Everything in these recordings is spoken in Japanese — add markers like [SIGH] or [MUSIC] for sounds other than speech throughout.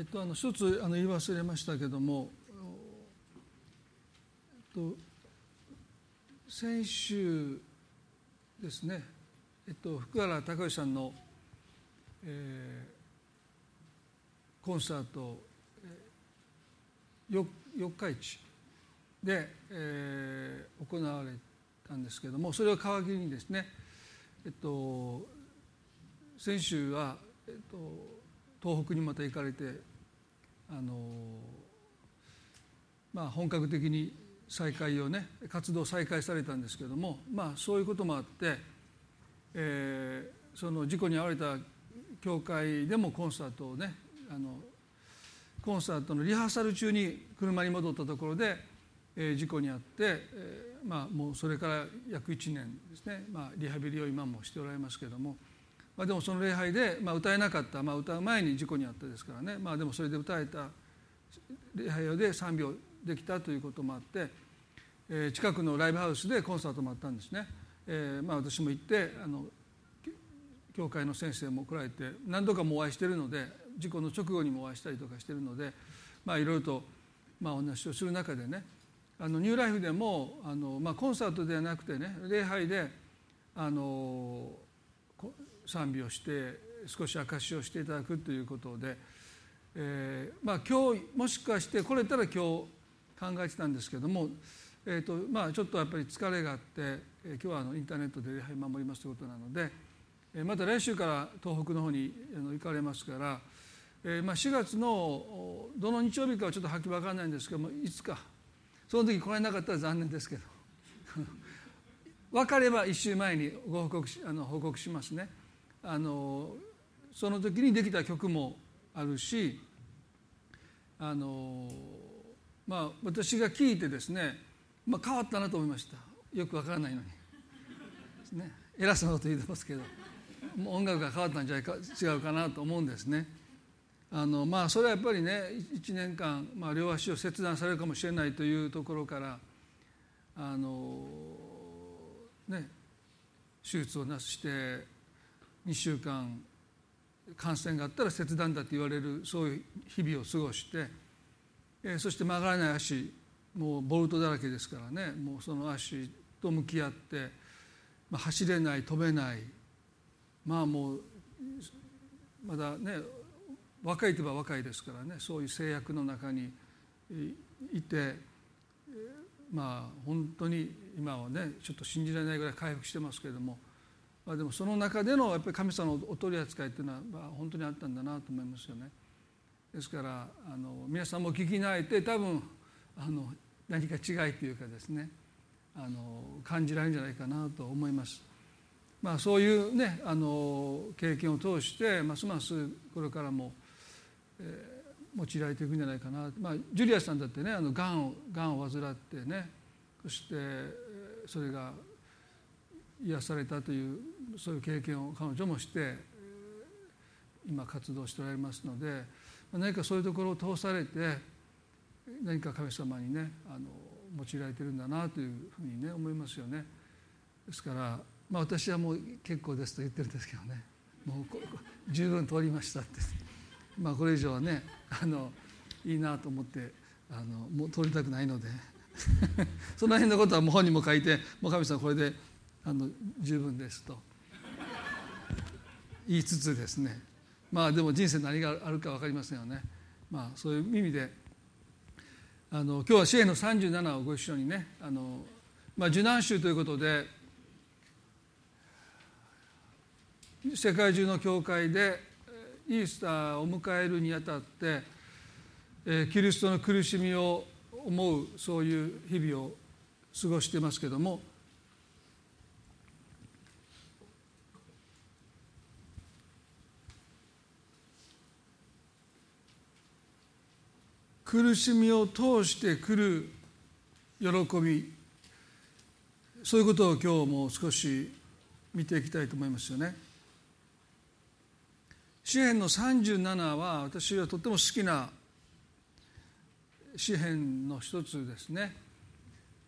えっと、あの一つあの言い忘れましたけども、えっと、先週ですね、えっと、福原孝義さんの、えー、コンサート四日市で、えー、行われたんですけどもそれを皮切りにですね、えっと、先週は、えっと、東北にまた行かれてあのまあ本格的に再開をね活動再開されたんですけどもまあそういうこともあって、えー、その事故に遭われた教会でもコンサートをねあのコンサートのリハーサル中に車に戻ったところで、えー、事故に遭って、えー、まあもうそれから約1年ですね、まあ、リハビリを今もしておられますけども。まあ、でもその礼拝で、まあ、歌えなかった、まあ、歌う前に事故に遭ったですからね、まあ、でもそれで歌えた礼拝用で賛美をできたということもあって、えー、近くのライブハウスでコンサートもあったんですね、えーまあ、私も行ってあの教会の先生も来られて何度かもお会いしてるので事故の直後にもお会いしたりとかしてるので、まあ、いろいろと、まあ、お話をする中でねあのニューライフでもあの、まあ、コンサートではなくてね礼拝であの賛美をして少し証しをしていただくということで、えー、まあ今日もしかして来れたら今日考えてたんですけども、えーとまあ、ちょっとやっぱり疲れがあって、えー、今日はあのインターネットで礼拝守りますということなので、えー、また来週から東北の方に行かれますから、えーまあ、4月のどの日曜日かはちょっとはっきり分からないんですけどもいつかその時来られなかったら残念ですけど [LAUGHS] 分かれば1週前にご報告しあの報告しますね。あのその時にできた曲もあるしあのまあ私が聴いてですね、まあ、変わったなと思いました。よくわからないのに、[LAUGHS] ね、偉そうなこと言ってますけどもう音楽が変わったんじゃないか違うかなと思うんですね。あのまあそれはやっぱりね1年間、まあ、両足を切断されるかもしれないというところからあのね手術をなして2週間感染があったら切断だと言われるそういう日々を過ごして、えそして曲がらない足もうボルトだらけですからねもうその足と向き合って、まあ、走れない飛べないまあもうまだね若いといえば若いですからねそういう制約の中にいてまあ本当に今はねちょっと信じられないぐらい回復してますけれども。まあ、でもその中でのやっぱり神様のお取り扱いっていうのは本当にあったんだなと思いますよね。ですからあの皆さんも聞き慣れて多分あの何か違いというかですねあの感じられるんじゃないかなと思います。まあ、そういうねあの経験を通してますますこれからも、えー、用いられていくんじゃないかな、まあ、ジュリアさんだってねあのがんをがんを患ってねそしてそれが癒されたというそういう経験を彼女もして今活動しておられますので何かそういうところを通されて何か神様にねあの用いられてるんだなというふうにね思いますよね。ですから、まあ、私はもう結構ですと言ってるんですけどね。もう十分通りましたって、まあ、これ以上はねあのいいなと思ってあのもう通りたくないので。[LAUGHS] その辺のことはもう本にも書いてもう神様これであの十分ですと言いつつですねまあでも人生何があるか分かりませんよね。まあ、そういう意味であの今日は支援の37をご一緒にねあの、まあ、受難週ということで世界中の教会でイースターを迎えるにあたって、えキリストの苦しみを思うそういう日々を過ごしてますけども苦しみを通してくる喜びそういうことを今日も少し見ていきたいと思いますよね。詩篇の37は私はとっても好きな詩篇の一つですね。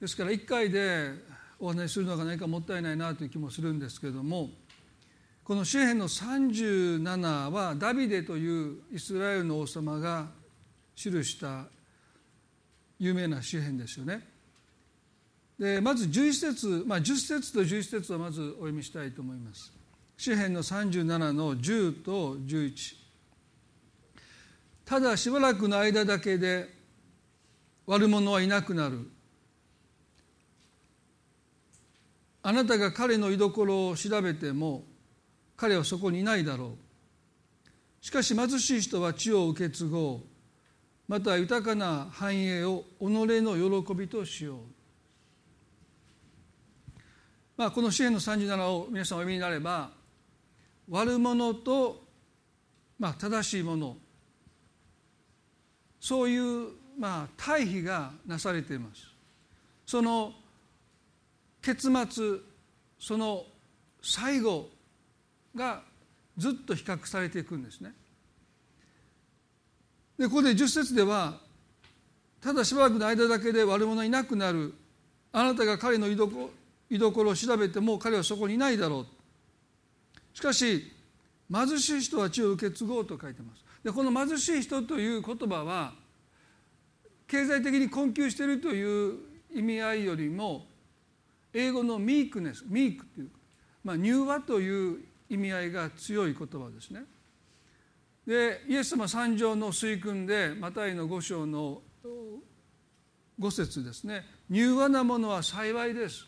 ですから一回でお話しするのが何かもったいないなという気もするんですけれどもこの詩篇の37はダビデというイスラエルの王様が記した有名な詩篇ですよね。でまず11節、まあ、10節と11節をまずお読みしたいと思います。詩篇の37の10と11ただしばらくの間だけで悪者はいなくなるあなたが彼の居所を調べても彼はそこにいないだろうしかし貧しい人は地を受け継ごうまた豊かな繁栄を己の喜びとしよう。まあこの詩篇の37を皆さんお読みになれば悪者と、まあ、正しいものそういうまあ対比がなされています。その結末その最後がずっと比較されていくんですね。でここで10節ではただしばらくの間だけで悪者いなくなる。あなたが彼の居所を調べても彼はそこにいないだろう。しかし貧しい人は地を受け継ごうと書いてます。でこの貧しい人という言葉は経済的に困窮しているという意味合いよりも英語のミークネスミークっていう、まあ、柔和という意味合いが強い言葉ですね。でイエス様三条の水訓でマタイの五章の五節ですね。柔和なものは幸いです。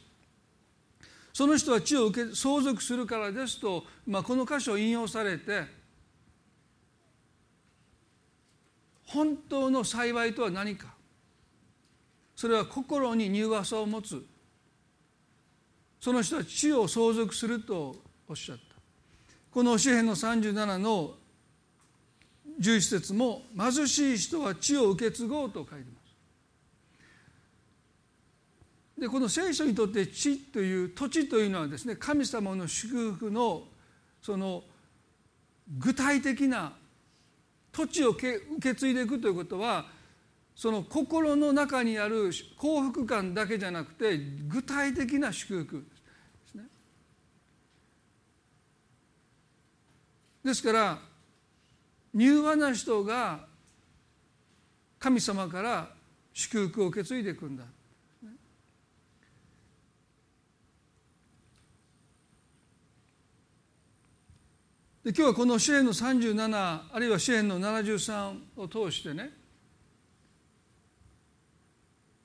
その人は地を受け相続するからですと、まあ、この箇所を引用されて本当の幸いとは何か。それは心に柔和さを持つ。その人は地を相続するとおっしゃった。この詩篇の37の11節も貧しい人は地を受け継ごうと書いてますでこの聖書にとって地という土地というのはですね神様の祝福のその具体的な土地を受け継いでいくということはその心の中にある幸福感だけじゃなくて具体的な祝福ですね。ですから柔和な人が神様から祝福を受け継いでいくんだ。で今日はこの支援の37あるいは支援の73を通してね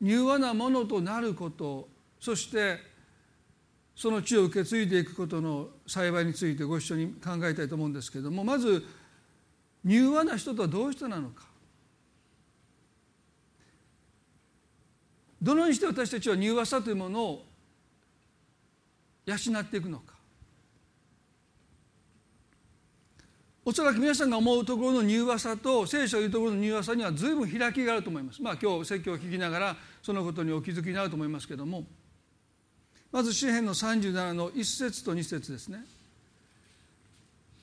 柔和なものとなることそしてその地を受け継いでいくことの幸いについてご一緒に考えたいと思うんですけれどもまず柔和な人とはどういう人なのかどのようにして私たちは柔和さというものを養っていくのかおそらく皆さんが思うところの柔和さと聖書が言うところの柔和さには随分開きがあると思います。まあ今日説教を聞きながらそのことにお気づきになると思いますけれどもまず詩篇の37の1節と2節ですね。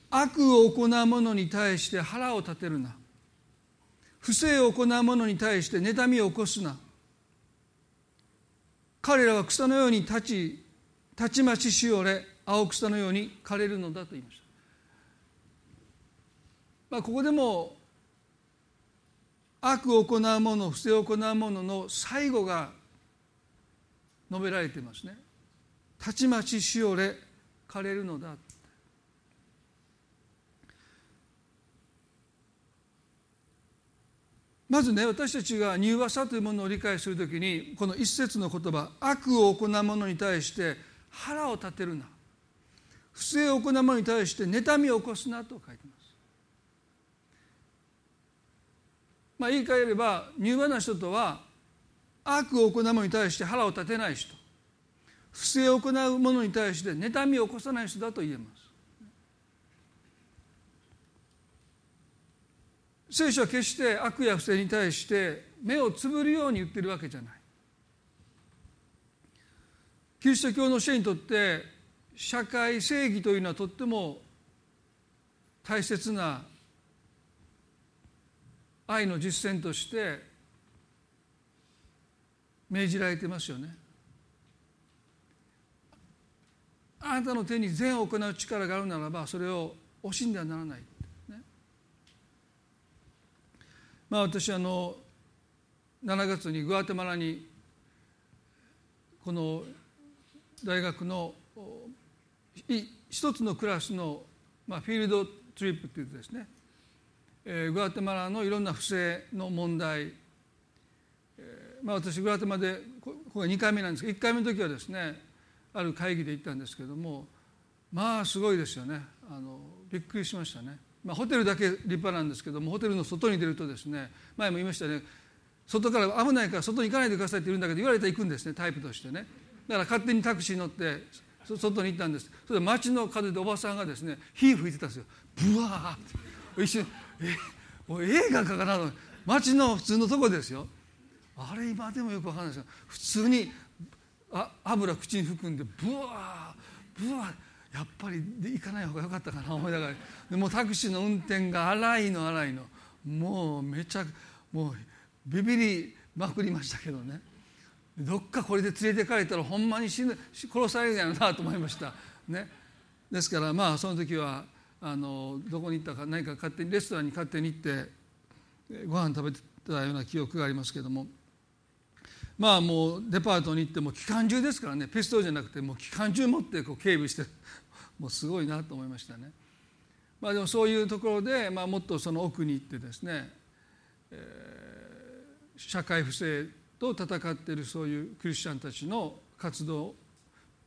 悪を行う者に対して腹を立てるな。不正を行う者に対して妬みを起こすな。彼らは草のように立ちたちまちしおれ青草のように枯れるのだと言いました。まあ、ここでも悪を行う者不正を行う者の最後が述べられていますね。たちまちしおれ枯れるのだ。まずね私たちが柔和さというものを理解するときにこの一節の言葉悪を行う者に対して腹を立てるな。不正を行う者に対して妬みを起こすなと書いてます。まあ、言い換えれば柔和な人とは悪を行う者に対して腹を立てない人。不正を行う者に対して妬みを起こさない人だと言えます。聖書は決して悪や不正に対して目をつぶるように言ってるわけじゃないキリスト教の教えにとって社会正義というのはとっても大切な愛の実践として命じられてますよね。あなたの手に善を行う力があるならばそれを惜しんではならない、ね、まあ私あの7月にグアテマラにこの大学の一つのクラスの、まあ、フィールドトリップっていうとですね、えー、グアテマラのいろんな不正の問題、えーまあ、私グアテマでここが2回目なんですけど1回目の時はですねある会議で行ったんですけどもまあすごいですよね。あのびっくりしましたね、まあ、ホテルだけ立派なんですけどもホテルの外に出るとですね前も言いましたね外から危ないから外に行かないでくださいって言うんだけど言われたら行くんですねタイプとしてね。だから勝手にタクシー乗って外に行ったんです。それで街の風でおばさんがですね火吹いてたんですよ。ブワーって。一瞬えもう映画かかなの？街の普通のとこですよ。あれ今でもよくわかんないですよ。普通にあ油口に含んでブワーブワー。やっぱり行かない方が良かったかな思いながら。でもタクシーの運転が荒いの荒いの。もうめちゃもうビビりまくりましたけどね。どっかこれで連れて帰ったらほんまに死ぬ殺されるんやろなと思いました。ね。ですからまあその時はあのどこに行ったか何か勝手にレストランに勝手に行ってご飯食べてたような記憶がありますけども。まあもうデパートに行っても機関銃ですからね。ピストルじゃなくてもう機関銃持ってこう警備してもうすごいなと思いましたね。まあ、でもそういうところで、まあ、もっとその奥に行ってですね、えー、社会不正と戦っているそういうクリスチャンたちの活動、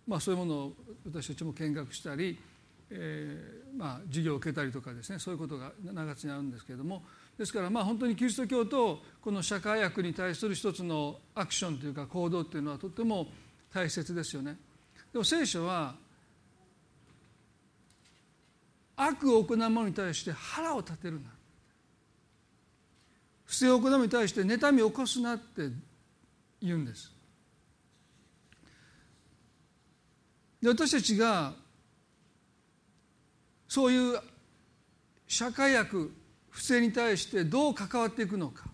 まあ、そういうものを私たちも見学したり、えーまあ、授業を受けたりとかですねそういうことが7月にあるんですけれどもですからまあ本当にキリスト教とこの社会悪に対する一つのアクションというか行動っていうのはとても大切ですよね。でも聖書は悪を行う者に対して腹を立てるな。不正を行う者に対して妬みを起こすなって言うんです。で私たちがそういう社会悪不正に対してどう関わっていくのか。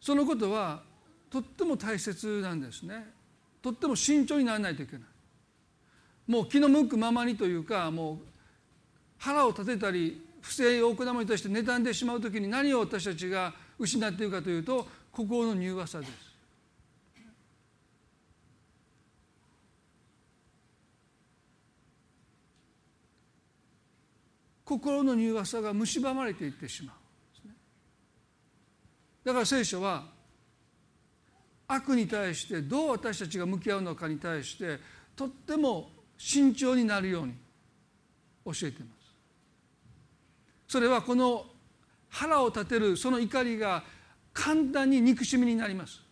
そのことはとっても大切なんですね。とっても慎重にならないといけない。もう気の向くままにというかもう腹を立てたり不正を行う者に対して妬んでしまう時に何を私たちが失っているかというと心の柔和さです。心の柔和さが蝕まれていってしまう、ね、だから聖書は悪に対してどう私たちが向き合うのかに対してとっても慎重になるように教えています。それはこの腹を立てるその怒りが簡単に憎しみになります。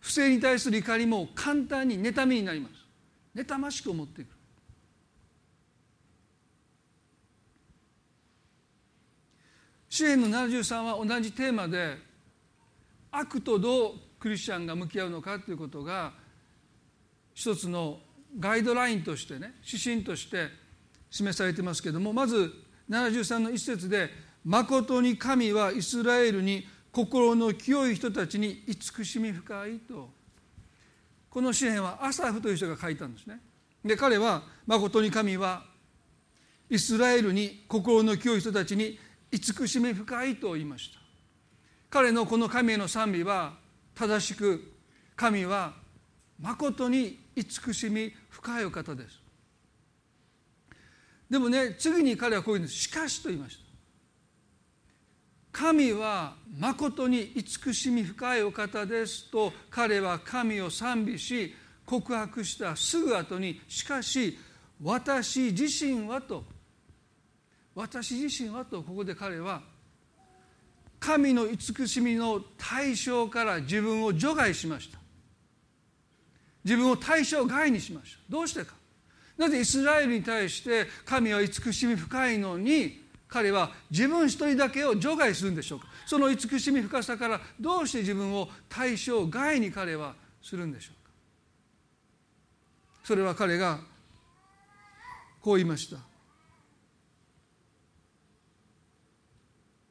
不正に対する怒りも簡単に妬みになります。妬ましく思っていく支援の73は同じテーマで悪とどうクリスチャンが向き合うのかということが一つのガイドラインとしてね指針として示されてますけどもまず73の一節で「まことに神はイスラエルに心の清い人たちに慈しみ深い」とこの詩篇はアサフという人が書いたんですね。で彼は「まことに神はイスラエルに心の清い人たちに慈しみ深いと言いました彼のこの神への賛美は正しく神は誠に慈しみ深いお方です。でもね次に彼はこういうんです。しかしと言いました。神は誠に慈しみ深いお方ですと彼は神を賛美し告白したすぐ後にしかし私自身はと私自身はとここで彼は神の慈しみの対象から自分を除外しました。自分を対象外にしましたどうしてか。なぜイスラエルに対して神は慈しみ深いのに彼は自分一人だけを除外するんでしょうか。その慈しみ深さからどうして自分を対象外に彼はするんでしょうか。それは彼がこう言いました。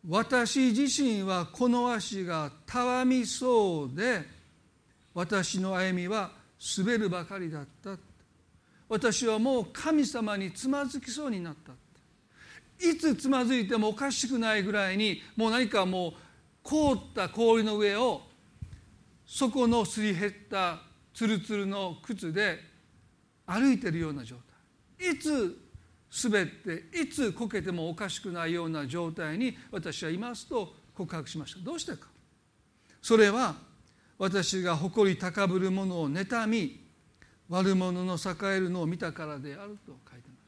私自身はこの足がたわみそうで私の歩みは滑るばかりだった私はもう神様につまずきそうになったいつつまずいてもおかしくないぐらいにもう何かもう凍った氷の上を底のすり減ったつるつるの靴で歩いてるような状態。いつ滑っていつこけてもおかしくないような状態に私はいますと告白しました。どうしてか。それは私が誇り高ぶる者を妬み悪者の栄えるのを見たからであると書いてます。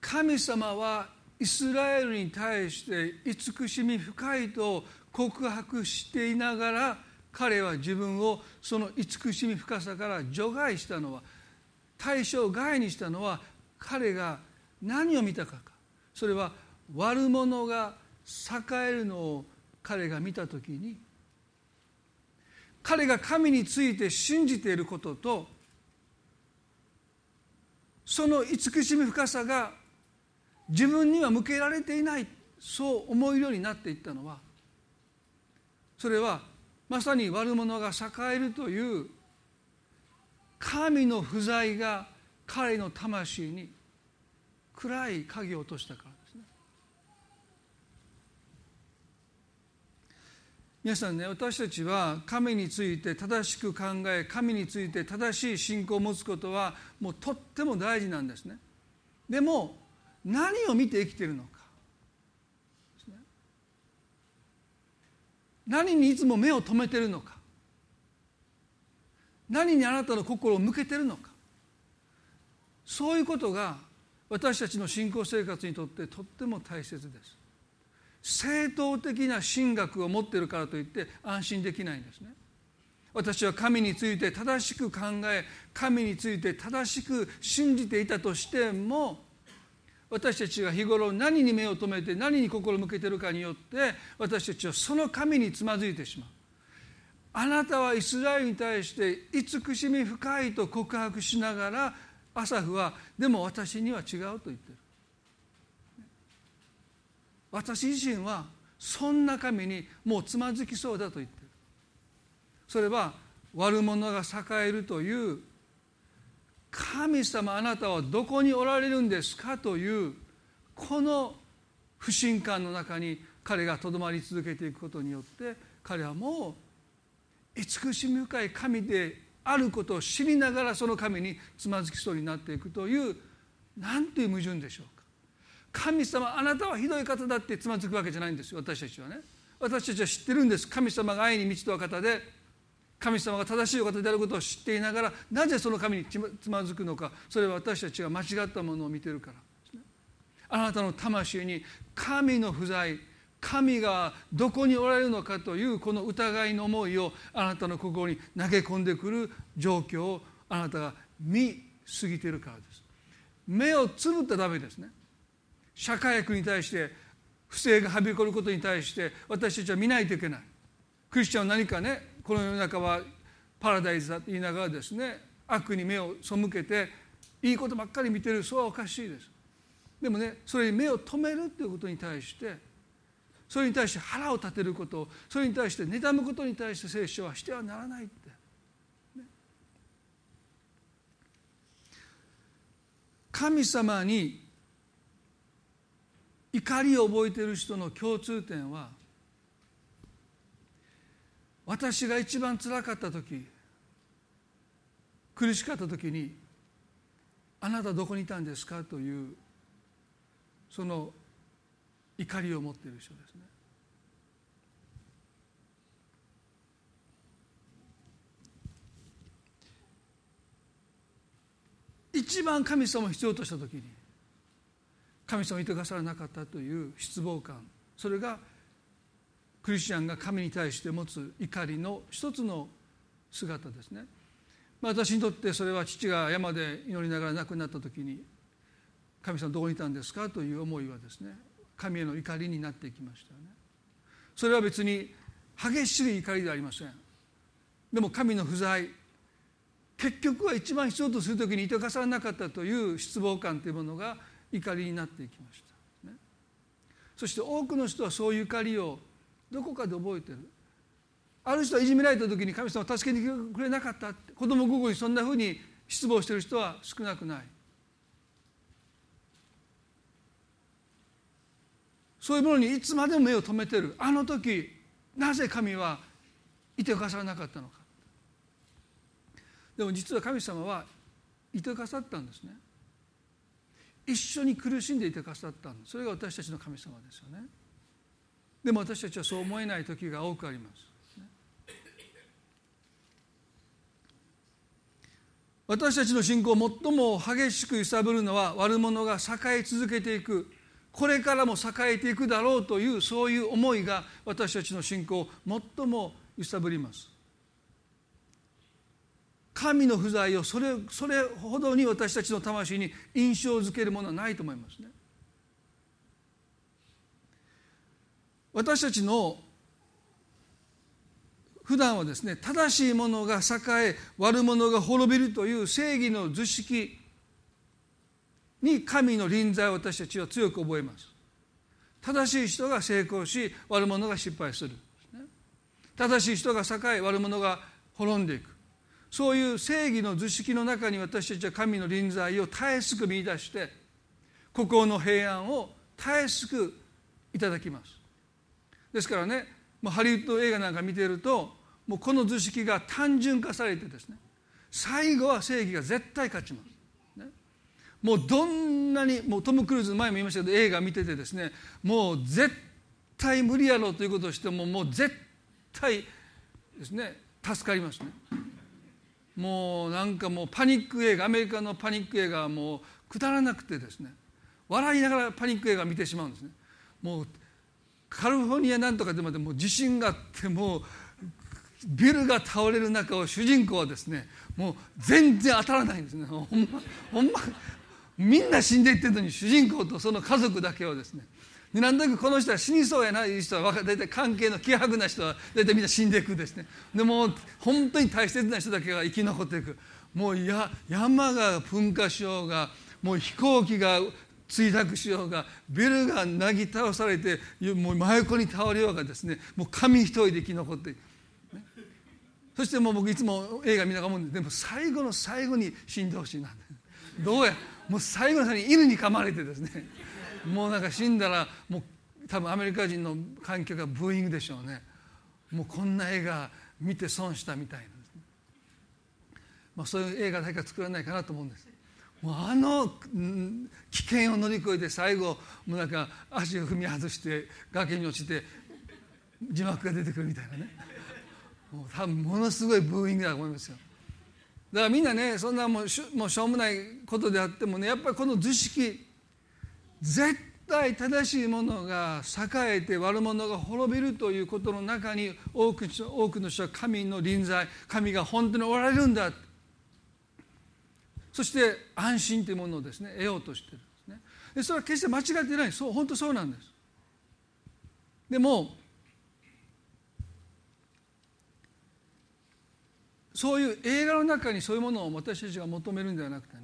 神様はイスラエルに対して慈しみ深いと告白していながら彼は自分をその慈しみ深さから除外したのは対象外にしたのは彼が何を見たかか。それは悪者が栄えるのを彼が見た時に彼が神について信じていることとその慈しみ深さが自分には向けられていないそう思えるようになっていったのはそれはまさに悪者が栄えるという神の不在が彼の魂に暗い影を落としたからですね。皆さんね私たちは神について正しく考え神について正しい信仰を持つことはもうとっても大事なんですね。でも何を見て生きているのか何にいつも目を留めてるのか。何にあなたの心を向けてるのか。そういうことが私たちの信仰生活にとってとっても大切です。正当的な神学を持っているからといって安心できないんですね。私は神について正しく考え神について正しく信じていたとしても私たちが日頃何に目を留めて何に心を向けてるかによって私たちはその神につまずいてしまう。あなたはイスラエルに対して慈しみ深いと告白しながらアサフはでも私には違うと言ってる。私自身はそんな神にもうつまずきそうだと言ってる。それは悪者が栄えるという神様あなたはどこにおられるんですかというこの不信感の中に彼がとどまり続けていくことによって彼はもう慈しみ深い神であることを知りながらその神につまずきそうになっていくという何という矛盾でしょうか。神様あなたはひどい方だってつまずくわけじゃないんですよ私たちはね私たちは知ってるんです。神様が愛に満ちた方で神様が正しいお方であることを知っていながらなぜその神につまずくのか。それは私たちが間違ったものを見てるから。あなたの魂に神の不在神がどこにおられるのかというこの疑いの思いをあなたの心に投げ込んでくる状況をあなたが見過ぎてるからです。目をつぶったらダメですね。社会悪に対して不正がはびこることに対して私たちは見ないといけない。クリスチャンは何かねこの世の中はパラダイスだと言いながらですね悪に目を背けていいことばっかり見てるそうはおかしいです。でもねそれに目を留めるっていうことに対してそれに対して腹を立てることそれに対して妬むことに対して聖書はしてはならないって、ね、神様に怒りを覚えている人の共通点は私が一番つらかった時苦しかった時に「あなたどこにいたんですか?」というその怒りを持っている人ですね。一番神様を必要とした時に神様をいてくださらなかったという失望感それがクリスチャンが神に対して持つ怒りの一つの姿ですね。まあ、私にとってそれは父が山で祈りながら亡くなった時に「神様どこにいたんですか?」という思いはですね神への怒りになっていきましたよね。それは別に激しい怒りではありません。でも神の不在結局は一番必要とする時にいてかさらなかったという失望感というものが怒りになっていきました、ね、そして多くの人はそういう怒りをどこかで覚えてる。ある人はいじめられた時に神様は助けに来てくれなかった子供午後にそんなふうに失望してる人は少なくない。そういうものにいつまでも目を留めてる。あの時なぜ神はいてかさらなかったのか。でも実は神様はいてかさったんですね。一緒に苦しんでいてかさったそれが私たちの神様ですよね。でも私たちはそう思えない時が多くあります。私たちの信仰を最も激しく揺さぶるのは悪者が栄え続けていくこれからも栄えていくだろうというそういう思いが私たちの信仰を最も揺さぶります。神の不在をそれそれほどに私たちの魂に印象づけるものはないと思いますね。私たちの普段はですね正しいものが栄え悪者が滅びるという正義の図式に神の臨在を私たちは強く覚えます。正しい人が成功し悪者が失敗する。正しい人が栄え悪者が滅んでいく。そういう正義の図式の中に私たちは神の臨在を絶えすく見出して孤高の平安を絶えすくいただきます。ですからねもうハリウッド映画なんか見てるともうこの図式が単純化されてですね最後は正義が絶対勝ちます、ね、もうどんなにもうトム・クルーズ前も言いましたけど映画見ててですねもう絶対無理やろうということをしてももう絶対ですね助かりますね。もうなんかもうパニック映画アメリカのパニック映画はもうくだらなくてですね笑いながらパニック映画を見てしまうんですね。もうカリフォルニアなんとかでもでも地震があってもビルが倒れる中を主人公はですねもう全然当たらないんですね。ほんまほんまみんな死んでいってるのに主人公とその家族だけをですねでなんとなくこの人は死にそうやない人は大体関係の希薄な人は大体みんな死んでいくですね。でも本当に大切な人だけが生き残っていく。もうや山が噴火しようがもう飛行機が墜落しようがビルがなぎ倒されてもう真横に倒れようがですねもう紙一重で生き残って。ね、そしてもう僕いつも映画見ながら思うんででも最後の最後に死んでほしいなどうや？もう最後の最後に犬に噛まれてですね。もうなんか死んだらもう多分アメリカ人の観客がブーイングでしょうね。もうこんな映画見て損したみたいな、まあ、そういう映画誰か作らないかなと思うんです。もうあの危険を乗り越えて最後もうなんか足を踏み外して崖に落ちて字幕が出てくるみたいなね。もう多分ものすごいブーイングだと思いますよ。だからみんなねそんなもうしもうしょうもないことであってもねやっぱりこの図式絶対正しいものが栄えて悪者が滅びるということの中に多く多くの人は神の臨在神が本当におられるんだそして安心というものをですね得ようとしてるんですね。でそれは決して間違ってない。そう本当そうなんです。でもそういう映画の中にそういうものを私たちが求めるんではなくてね。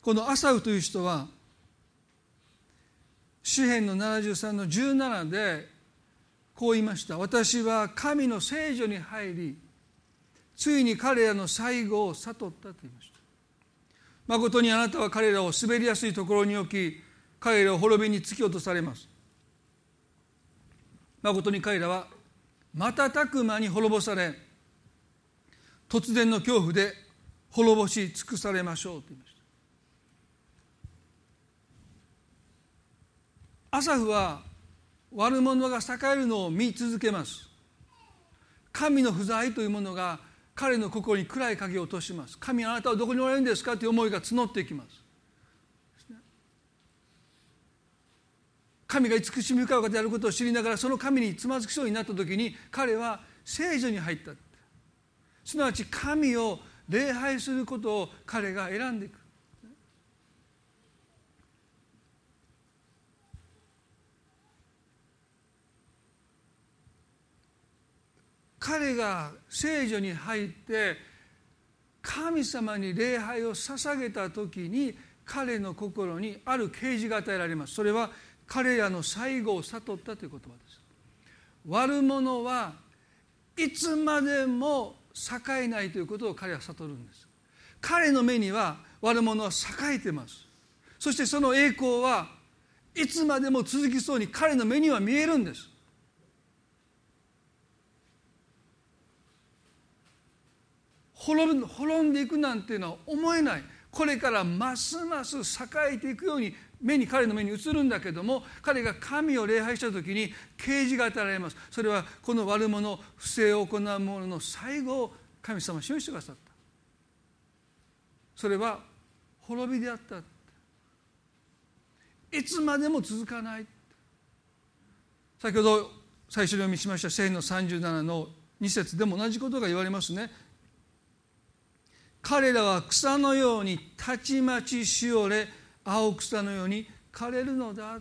このアサウという人は詩篇の73の17でこう言いました。私は神の聖女に入りついに彼らの最後を悟ったと言いました。誠にあなたは彼らを滑りやすいところに置き彼らを滅びに突き落とされます。誠に彼らは瞬く間に滅ぼされ突然の恐怖で滅ぼし尽くされましょうと言いました。アサフは悪者が栄えるのを見続けます。神の不在というものが彼の心に暗い影を落とします。神あなたはどこにおられるんですかという思いが募っていきます。神が慈しみ深い方であることを知りながらその神につまずきそうになった時に彼は聖女に入った。すなわち神を礼拝することを彼が選んでいく。彼が聖女に入って神様に礼拝を捧げた時に彼の心にある啓示が与えられます。それは彼らの最後を悟ったという言葉です。悪者はいつまでも栄えないということを彼は悟るんです。彼の目には悪者は栄えてます。そしてその栄光はいつまでも続きそうに彼の目には見えるんです。滅んでいくなんていうのは思えない。これからますます栄えていくように目に彼の目に映るんだけども彼が神を礼拝した時に啓示が与えられます。それはこの悪者不正を行う者の最後を神様は示してくださった。それは滅びであった。いつまでも続かない。先ほど最初に読みしました聖の37の2節でも同じことが言われますね。彼らは草のようにたちまちしおれ青草のように枯れるのだ。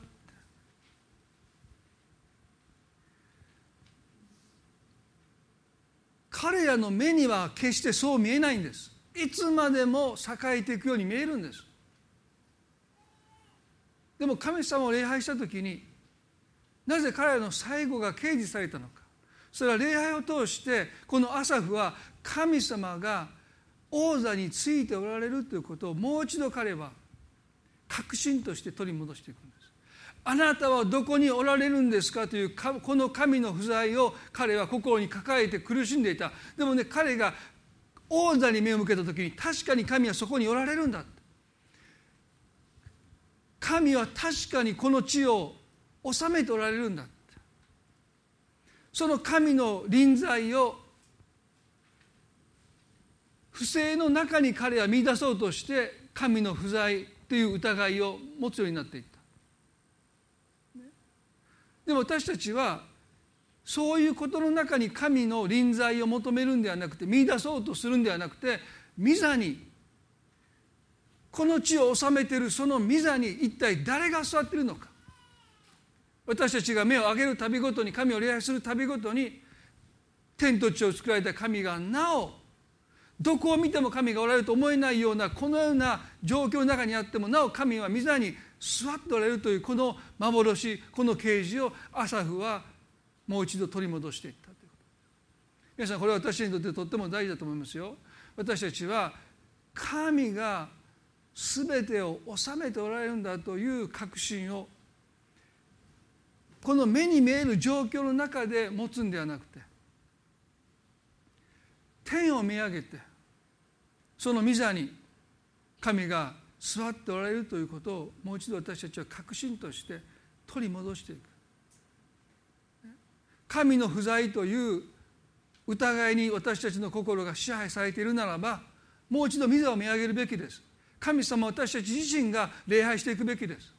彼らの目には決してそう見えないんです。いつまでも栄えていくように見えるんです。でも神様を礼拝した時になぜ彼らの最後が掲示されたのか。それは礼拝を通してこのアサフは神様が王座についておられるということをもう一度彼は確信として取り戻していくんです。あなたはどこにおられるんですかというこの神の不在を彼は心に抱えて苦しんでいた。でもね彼が王座に目を向けた時に確かに神はそこにおられるんだ神は確かにこの地を治めておられるんだその神の臨在を不正の中に彼は見出そうとして神の不在という疑いを持つようになっていった。でも私たちはそういうことの中に神の臨在を求めるんではなくて見出そうとするんではなくて御座にこの地を治めているその御座に一体誰が座っているのか。私たちが目を上げるたびごとに神を礼拝するたびごとに天と地を作られた神がなおどこを見ても神がおられると思えないようなこのような状況の中にあってもなお神は御座に座っておられるというこの幻この啓示をアサフはもう一度取り戻していったということ。皆さんこれは私にとってとっても大事だと思いますよ。私たちは神が全てを治めておられるんだという確信をこの目に見える状況の中で持つんではなくて天を見上げてその御座に神が座っておられるということをもう一度私たちは確信として取り戻していく。神の不在という疑いに私たちの心が支配されているならばもう一度御座を見上げるべきです。神様私たち自身が礼拝していくべきです。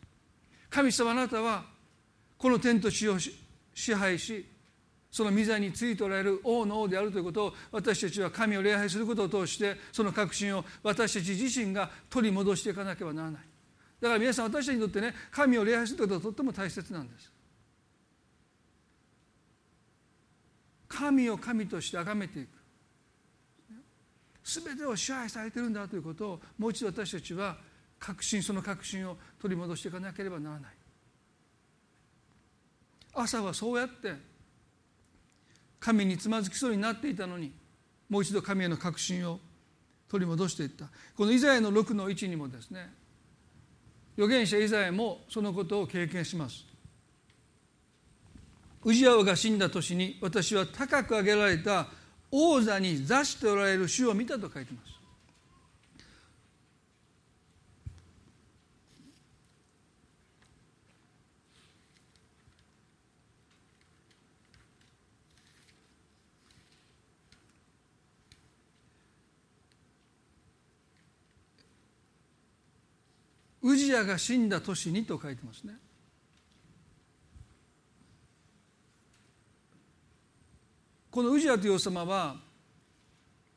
神様あなたはこの天と地を支配しその御座についておられる王の王であるということを私たちは神を礼拝することを通してその確信を私たち自身が取り戻していかなければならない。だから皆さん私たちにとってね神を礼拝することはとっても大切なんです。神を神として崇めていく。全てを支配されてるんだということをもう一度私たちは確信その確信を取り戻していかなければならない。朝はそうやって神につまずきそうになっていたのにもう一度神への確信を取り戻していった。このイザヤの6の1にもですね預言者イザヤもそのことを経験します。ウジヤ王が死んだ年に私は高く上げられた王座に座しておられる主を見たと書いてます。ウジヤが死んだ年にと書いてますね。このウジヤという王様は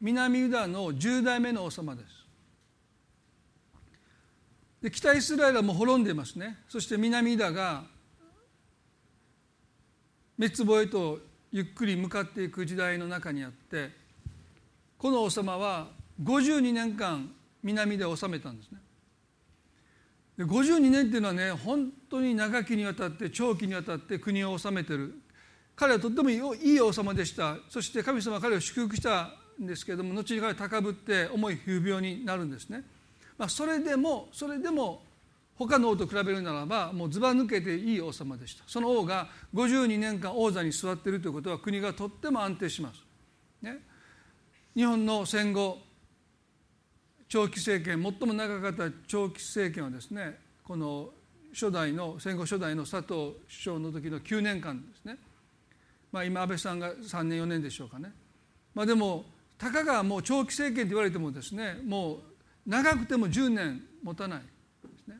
南ユダの10代目の王様です。で北イスラエルはもう滅んでいますね。そして南ユダが滅亡へとゆっくり向かっていく時代の中にあってこの王様は52年間南で治めたんですね。で52年っていうのはね本当に長きにわたって長期にわたって国を治めてる。彼はとってもいい王様でした。そして神様は彼を祝福したんですけれども後に彼は高ぶって重い風病になるんですね、まあ、それでもそれでも他の王と比べるならばもうずば抜けていい王様でした。その王が52年間王座に座っているということは国がとっても安定します、ね、日本の戦後長期政権最も長かった長期政権はですねこの初代の戦後初代の佐藤首相の時の9年間ですね、まあ、今安倍さんが3年4年でしょうかね、まあ、でもたかがもう長期政権と言われてもですねもう長くても10年持たないですね。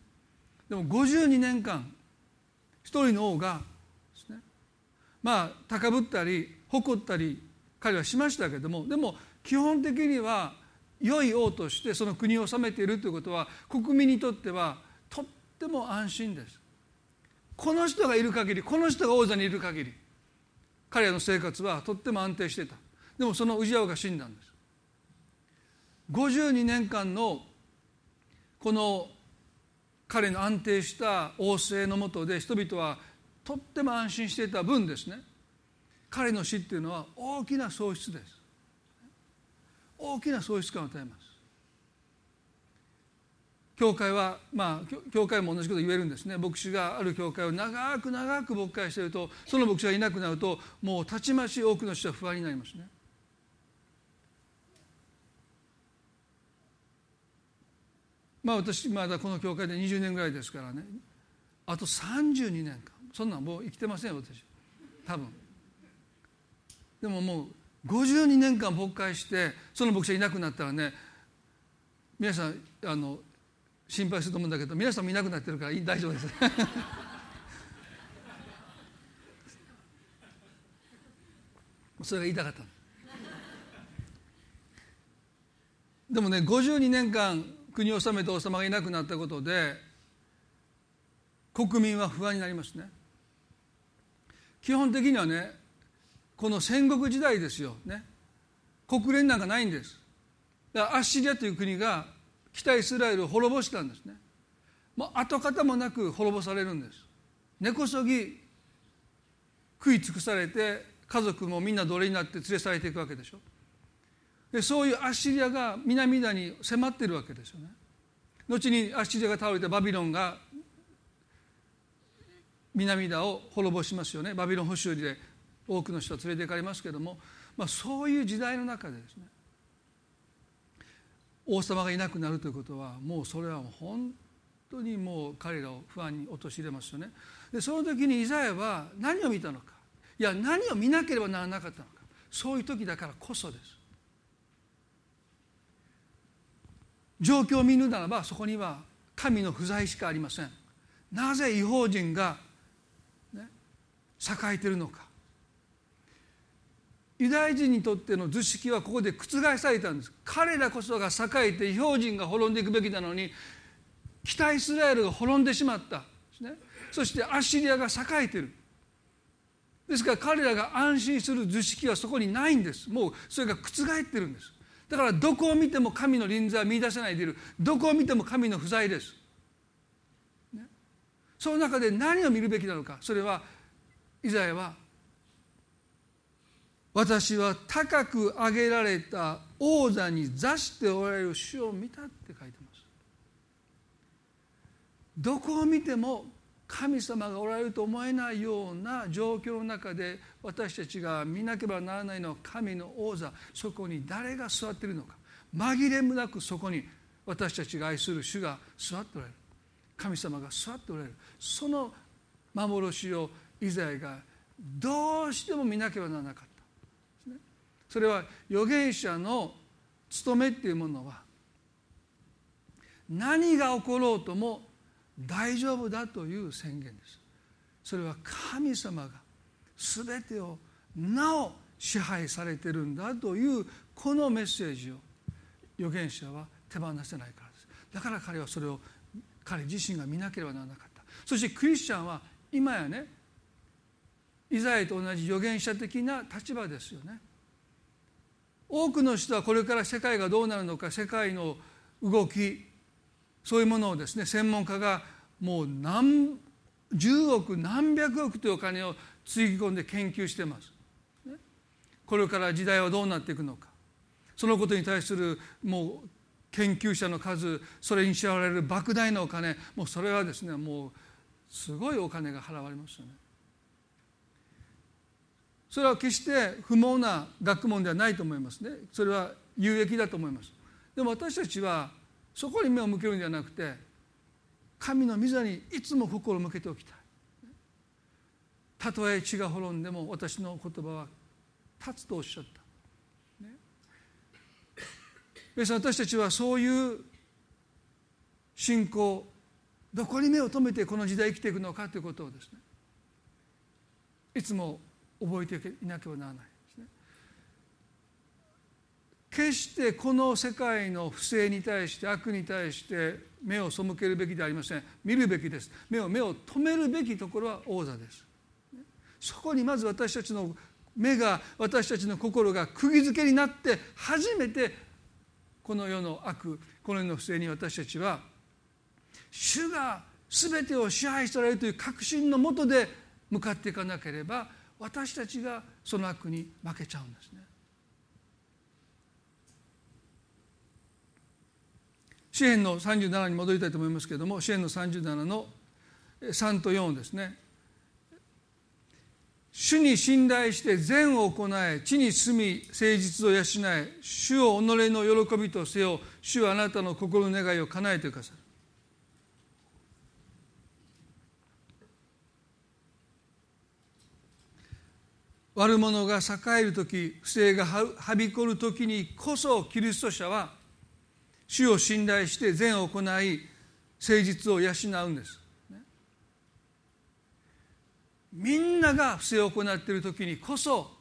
でも52年間一人の王がですねまあ高ぶったり誇ったり彼はしましたけどもでも基本的には良い王としてその国を治めているということは国民にとってはとっても安心です。この人がいる限りこの人が王座にいる限り彼らの生活はとっても安定してた。でもその氏ジが死んだんです。52年間のこの彼の安定した王政のもとで人々はとっても安心していた分ですね。彼の死っていうのは大きな喪失です。大きな喪失感を与えます。教会はまあ教会も同じこと言えるんですね。牧師がある教会を長く長く牧会しているとその牧師がいなくなるともうたちまち多くの人は不安になりますね。まあ私まだこの教会で20年ぐらいですからね。あと32年間。そんなんもう生きてません私。多分。でももう52年間牧会してその牧師がいなくなったらね皆さんあの心配すると思うんだけど皆さんもいなくなってるから大丈夫です。[LAUGHS] それが言いたかったでもね52年間国を治めた王様がいなくなったことで国民は不安になりますね。基本的にはねこの戦国時代ですよ。ね。国連なんかないんです。アッシリアという国が北イスラエルを滅ぼしたんですね。もう跡形もなく滅ぼされるんです。根こそぎ食い尽くされて家族もみんな奴隷になって連れ去られていくわけでしょ。でそういうアッシリアが南田に迫ってるわけですよね。後にアッシリアが倒れてバビロンが南田を滅ぼしますよね。バビロン捕囚で多くの人は連れて行かれますけれども、まあ、そういう時代の中でですね王様がいなくなるということはもうそれは本当にもう彼らを不安に陥れますよね。でその時にイザヤは何を見たのか。いや何を見なければならなかったのか。そういう時だからこそです。状況を見るならばそこには神の不在しかありません。なぜ違法人が、ね、栄えてるのか。ユダヤ人にとっての図式はここで覆されたんです。彼らこそが栄えて違法人が滅んでいくべきなのに北イスラエルが滅んでしまった。ね、そしてアッシリアが栄えている。ですから彼らが安心する図式はそこにないんです。もうそれが覆ってるんです。だからどこを見ても神の臨在は見出せないでいる。どこを見ても神の不在です、ね、その中で何を見るべきなのか。それはイザヤは私は高く上げられた王座に座しておられる主を見たって書いてます。どこを見ても神様がおられると思えないような状況の中で私たちが見なければならないのは神の王座。そこに誰が座っているのか。紛れもなくそこに私たちが愛する主が座っておられる。神様が座っておられる。その幻をイザヤがどうしても見なければならなかった。それは預言者の務めっていうものは何が起ころうとも大丈夫だという宣言です。それは神様が全てをなお支配されてるんだというこのメッセージを預言者は手放せないからです。だから彼はそれを彼自身が見なければならなかった。そしてクリスチャンは今やねイザヤと同じ預言者的な立場ですよね。多くの人はこれから世界がどうなるのか世界の動きそういうものをですね専門家がもう何十億何百億というお金をつぎ込んで研究してます。これから時代はどうなっていくのかそのことに対するもう研究者の数それに支払われる莫大なお金もうそれはですねもうすごいお金が払われますよね。それは決して不毛な学問ではないと思いますね。それは有益だと思います。でも私たちはそこに目を向けるんじゃなくて神の御座にいつも心を向けておきたい。たとえ血が滅んでも私の言葉は立つとおっしゃった、ね、皆さん私たちはそういう信仰どこに目を留めてこの時代生きていくのかということをですねいつも覚えていなければならないですね。決してこの世界の不正に対して悪に対して目を背けるべきではありません。見るべきです。目を目を止めるべきところは王座です。そこにまず私たちの目が私たちの心が釘付けになって初めてこの世の悪この世の不正に私たちは主が全てを支配されるという確信のもとで向かっていかなければ私たちがその悪に負けちゃうんですね。支援の37に戻りたいと思いますけれども支援の37の3と4ですね主に信頼して善を行え地に住み誠実を養え主を己の喜びとせよ主はあなたの心の願いを叶えてくださる悪者が栄える時不正がはびこる時にこそキリスト者は主を信頼して善を行い誠実を養うんです。みんなが不正を行っている時にこそ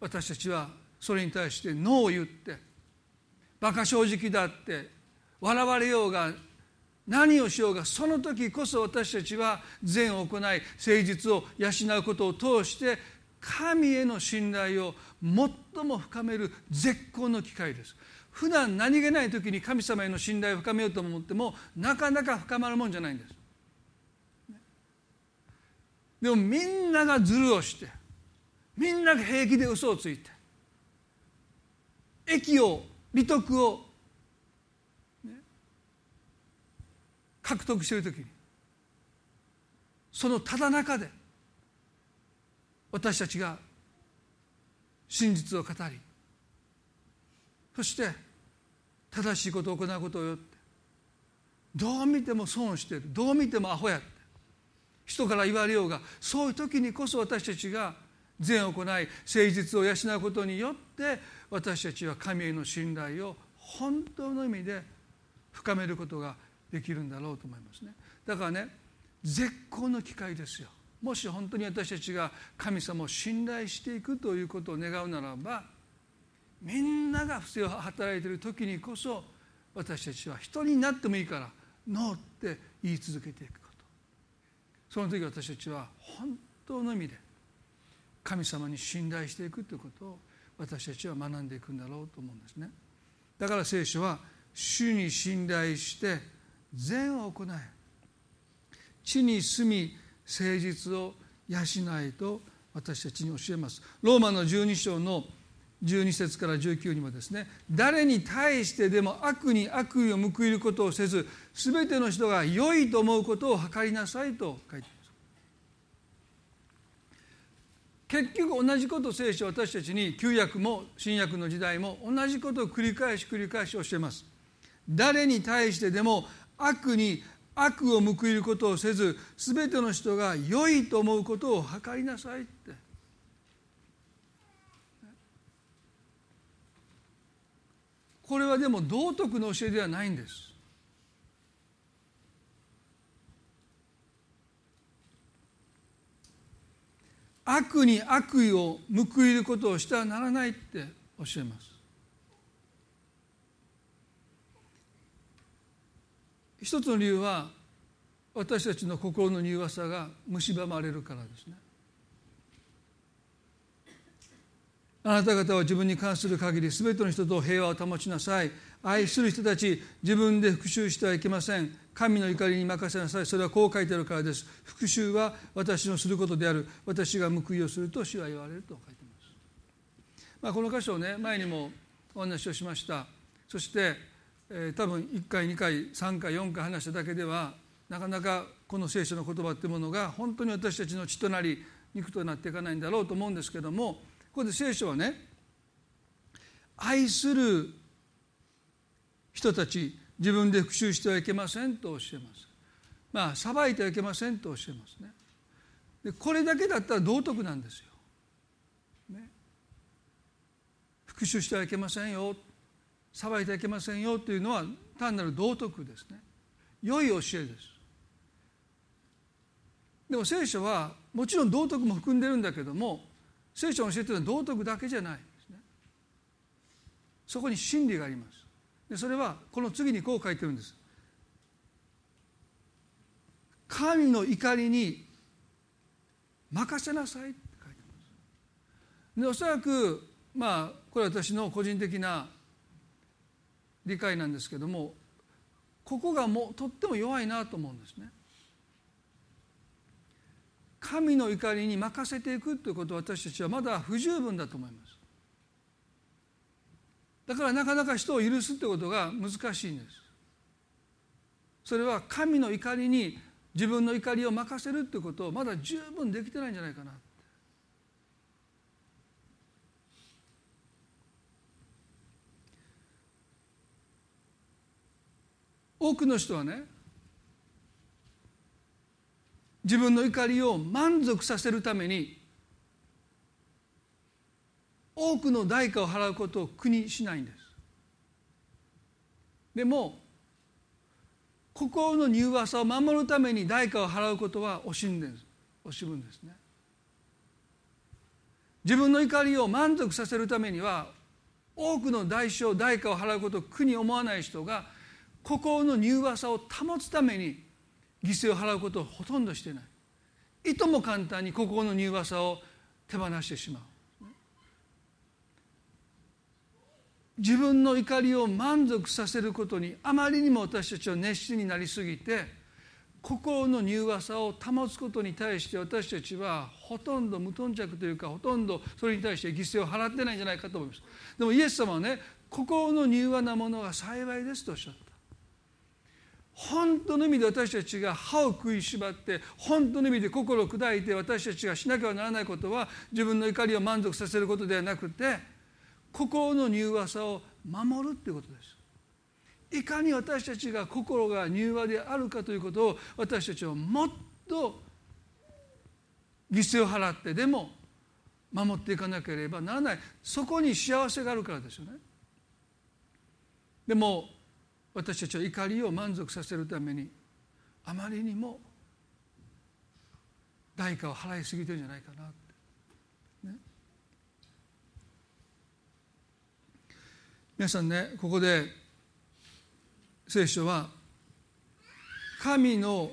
私たちはそれに対してノーを言って馬鹿正直だって笑われようが何をしようがその時こそ私たちは善を行い誠実を養うことを通して神への信頼を最も深める絶好の機会です。普段何気ない時に神様への信頼を深めようと思ってもなかなか深まるもんじゃないんです。でもみんながズルをしてみんなが平気で嘘をついて益を利得を獲得している時にそのただ中で私たちが真実を語りそして正しいことを行うことをよってどう見ても損してるどう見てもアホやって人から言われようがそういう時にこそ私たちが善を行い誠実を養うことによって私たちは神への信頼を本当の意味で深めることができるんだろうと思いますね。だからね絶好の機会ですよ。もし本当に私たちが神様を信頼していくということを願うならばみんなが不正を働いている時にこそ私たちは人になってもいいからノーって言い続けていくこと。その時私たちは本当の意味で神様に信頼していくということを私たちは学んでいくんだろうと思うんですね。だから聖書は主に信頼して善を行え地に住み誠実を養えと私たちに教えます。ローマの12章の12節から19にもですね誰に対してでも悪に悪意を報いることをせず全ての人が良いと思うことを図りなさいと書いています。結局同じことを聖書は私たちに旧約も新約の時代も同じことを繰り返し繰り返し教えます。誰に対してでも悪に悪を報いることをせず全ての人が良いと思うことを図りなさいって。これはでも道徳の教えではないんです。悪に悪意を報いることをしてはならないって教えます。一つの理由は私たちの心の柔和さが蝕まれるからですね。あなた方は自分に関する限り全ての人と平和を保ちなさい。愛する人たち自分で復讐してはいけません。神の怒りに任せなさい。それはこう書いてあるからです。復讐は私のすることである。私が報いをすると主は言われると書いてます、まあ、この箇所をね前にもお話をしました。そして、えー、多分1回2回3回4回話しただけではなかなかこの聖書の言葉っていうものが本当に私たちの血となり肉となっていかないんだろうと思うんですけどもここで聖書はね愛する人たち自分で復讐してはいけませんと教えます。まあ裁いてはいけませんと教えますね。でこれだけだったら道徳なんですよ。ね、復讐してはいけませんよ裁いてはいけませんよというのは単なる道徳ですね。良い教えです。でも聖書はもちろん道徳も含んでるんだけども聖書の教えてるのは道徳だけじゃないですね。そこに真理があります。でそれはこの次にこう書いてるんです神の怒りに任せなさいって書いてますでおそらくまあこれは私の個人的な理解なんですけどもここがもうとっても弱いなと思うんですね。神の怒りに任せていくということは私たちはまだ不十分だと思います。だからなかなか人を許すってことが難しいんです。それは神の怒りに自分の怒りを任せるってことをまだ十分できてないんじゃないかな多くの人はね自分の怒りを満足させるために多くの代価を払うことを苦にしないんです。でも心の柔和さを守るために代価を払うことは惜しんで惜しむんですね。自分の怒りを満足させるためには多くの代償代価を払うことを苦に思わない人が心の柔和さを保つために犠牲を払うことをほとんどしてない。いとも簡単に心の柔和さを手放してしまう。自分の怒りを満足させることにあまりにも私たちは熱心になりすぎて心の柔和さを保つことに対して私たちはほとんど無頓着というかほとんどそれに対して犠牲を払ってないんじゃないかと思います。でもイエス様はね心の柔和なものは幸いですとおっしゃった。本当の意味で私たちが歯を食いしばって本当の意味で心を砕いて私たちがしなければならないことは自分の怒りを満足させることではなくて心の柔和さを守るということです。いかに私たちが心が柔和であるかということを私たちはもっと犠牲を払ってでも守っていかなければならない。そこに幸せがあるからですよね。でも私たちは怒りを満足させるためにあまりにも代価を払いすぎてるんじゃないかなって。皆さんねここで聖書は神の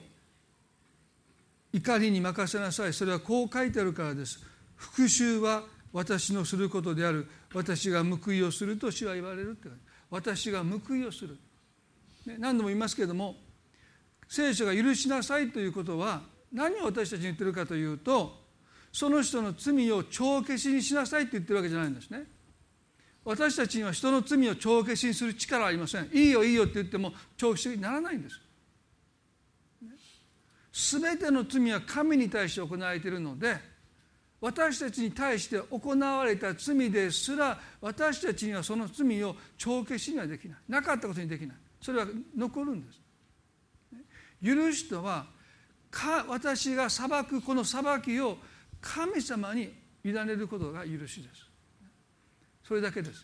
怒りに任せなさい。それはこう書いてあるからです。復讐は私のすることである。私が報いをすると主は言われるって私が報いをする、何度も言いますけれども聖書が許しなさいということは何を私たちに言ってるかというとその人の罪を帳消しにしなさいって言ってるわけじゃないんですね。私たちには人の罪を帳消しにする力はありません。いいよいいよって言っても帳消しにならないんです。全ての罪は神に対して行われているので私たちに対して行われた罪ですら私たちにはその罪を帳消しにはできない。なかったことにできない。それは残るんです。許しとはか私が裁くこの裁きを神様に委ねることが許しです。それだけです。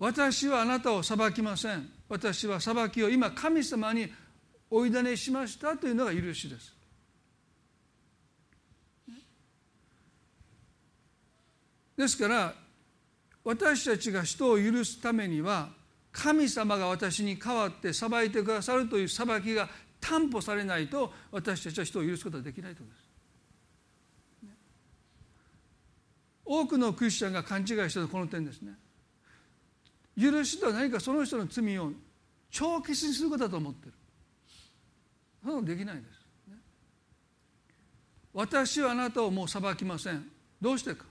私はあなたを裁きません。私は裁きを今神様にお委ねしましたというのが許しです。ですから私たちが人を許すためには神様が私に代わって裁いてくださるという裁きが担保されないと私たちは人を許すことはできないということです。多くのクリスチャンが勘違いしているこの点ですね。許しとは何かその人の罪を帳消しにすることだと思ってる。そんなのできないです、私はあなたをもう裁きません。どうしてか。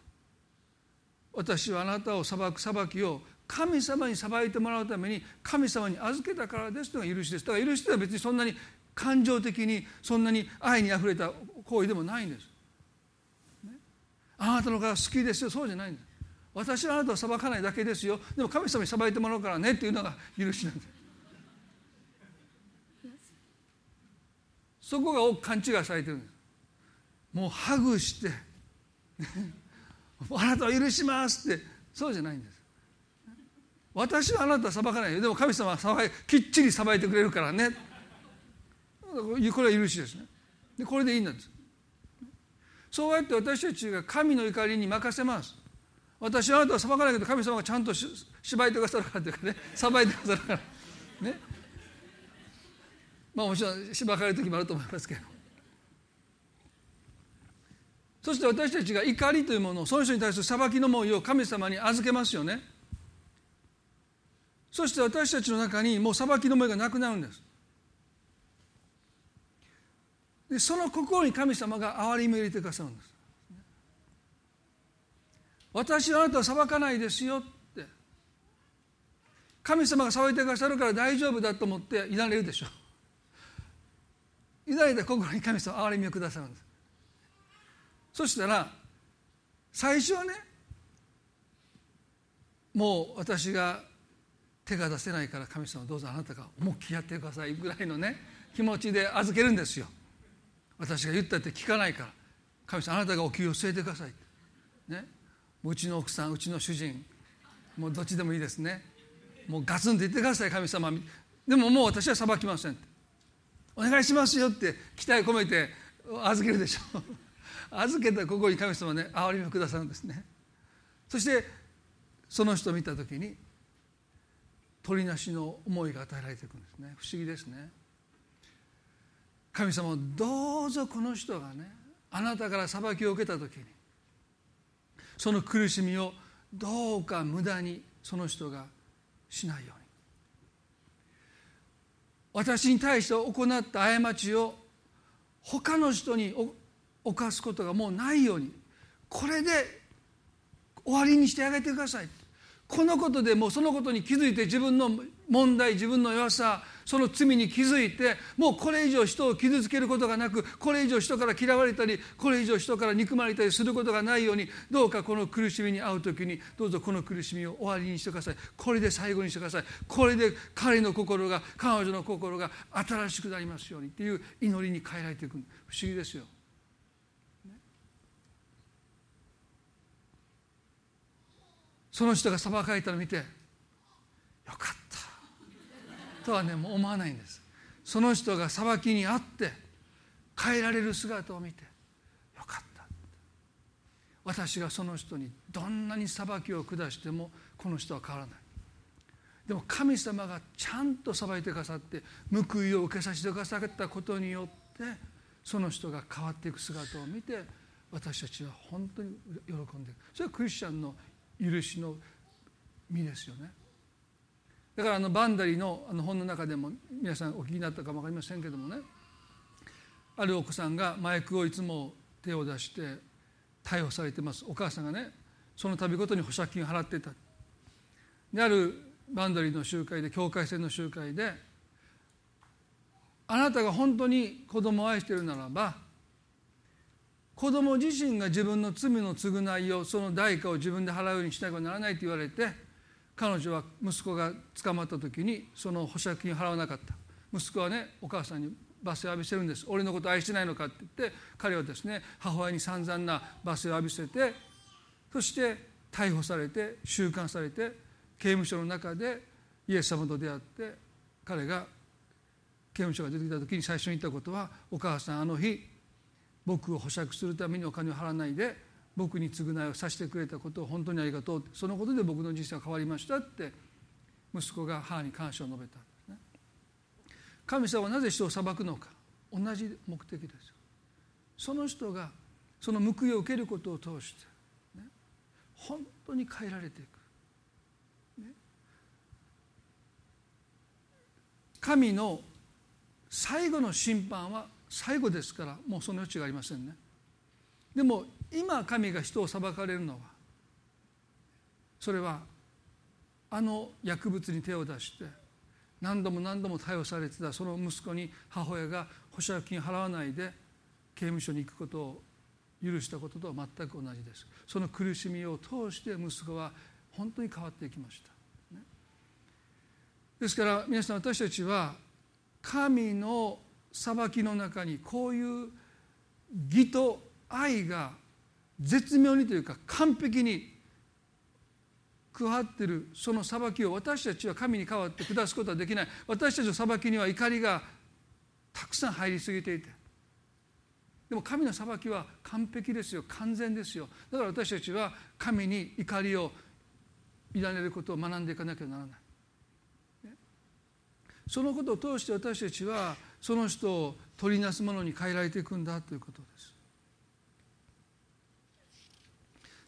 私はあなたを裁く裁きを神様に裁いてもらうために神様に預けたからですというのが許しです。だから許しとは別にそんなに感情的にそんなに愛にあふれた行為でもないんです、ね、あなたのが好きですよ。そうじゃないんです。私はあなたを裁かないだけですよ。でも神様に裁いてもらうからねっていうのが許しなんです。そこが多く勘違いされてるんです。もうハグして [LAUGHS] あなたは許しますって。そうじゃないんです。私はあなた裁かないよ。でも神様は裁きっちり裁いてくれるからね。これは許しですね。でこれでいいんです。そうやって私たちが神の怒りに任せます。私はあなたは裁かないけど神様がちゃんとし芝いてくださるからというかね。裁いてくださるから。ね。まあもちろんしばかれる時もあると思いますけど。そして私たちが怒りというものをその人に対する裁きの思いを神様に預けますよね。そして私たちの中にもう裁きの思いがなくなるんです。でその心に神様が憐れみを入れてくださるんです。私はあなたは裁かないですよって。神様が裁いてくださるから大丈夫だと思っていられるでしょう。いられた心に神様憐れみをくださるんです。そしたら最初はねもう私が手が出せないから神様どうぞあなたが思いっきりやってくださいぐらいのね気持ちで預けるんですよ。私が言ったって聞かないから神様あなたがお給を据えてください。ね。うちの奥さんうちの主人もうどっちでもいいですね。もうガツンと言ってください神様。でももう私は裁きません。お願いしますよって期待込めて預けるでしょ。う [LAUGHS] 預けたここに神様ね憐れみをくださるんですね。そしてその人を見た時に鳥なしの思いが与えられていくんですね。不思議ですね。神様どうぞこの人がねあなたから裁きを受けた時にその苦しみをどうか無駄にその人がしないように。私に対して行った過ちを他の人に犯すことがもうないようにこれで終わりにしてあげてくださいこのことでもうそのことに気づいて自分の問題自分の弱さその罪に気づいてもうこれ以上人を傷つけることがなくこれ以上人から嫌われたりこれ以上人から憎まれたりすることがないようにどうかこの苦しみに遭う時にどうぞこの苦しみを終わりにしてください。これで最後にしてください。これで彼の心が彼女の心が新しくなりますようにっていう祈りに変えられていく不思議ですよ。その人が裁かれたのを見てよかった。とはねもう思わないんです。その人が裁きにあって変えられる姿を見てよかった。私がその人にどんなに裁きを下してもこの人は変わらない。でも神様がちゃんと裁いてくださって報いを受けさせてくださったことによってその人が変わっていく姿を見て私たちは本当に喜んでいるそれはクリスチャンの許しの実ですよね。だからあのバンダリのあの本の中でも皆さんお聞きになったかも分かりませんけどもね。あるお子さんが麻薬をいつも手を出して逮捕されてます。お母さんがねその度ごとに保釈金を払ってた。であるバンダリの集会で境界線の集会であなたが本当に子供を愛しているならば子供自身が自分の罪の償いをその代価を自分で払うようにしなければならないと言われて彼女は息子が捕まった時にその保釈金を払わなかった。息子はねお母さんに罵声を浴びせるんです。俺のこと愛してないのかって言って彼はですね母親に散々な罵声を浴びせてそして逮捕されて収監されて刑務所の中でイエス様と出会って彼が刑務所が出てきた時に最初に言ったことはお母さんあの日僕を保釈するためにお金を払わないで僕に償いをさせてくれたことを本当にありがとう。そのことで僕の人生が変わりましたって息子が母に感謝を述べた。んですね神様はなぜ人を裁くのか。同じ目的ですよ。その人がその報いを受けることを通して、ね、本当に変えられていく、神の最後の審判は最後ですからもうその余地がありませんね。でも今神が人を裁かれるのはそれはあの薬物に手を出して何度も何度も逮捕されてたその息子に母親が保釈金払わないで刑務所に行くことを許したこととは全く同じです。その苦しみを通して息子は本当に変わっていきました、ね、ですから皆さん私たちは神の裁きの中にこういう義と愛が絶妙にというか完璧に加わっているその裁きを私たちは神に代わって下すことはできない。私たちの裁きには怒りがたくさん入りすぎていて。でも神の裁きは完璧ですよ。完全ですよ。だから私たちは神に怒りを委ねることを学んでいかなきゃならない、そのことを通して私たちはその人を取りなすものに変えられていくんだということです。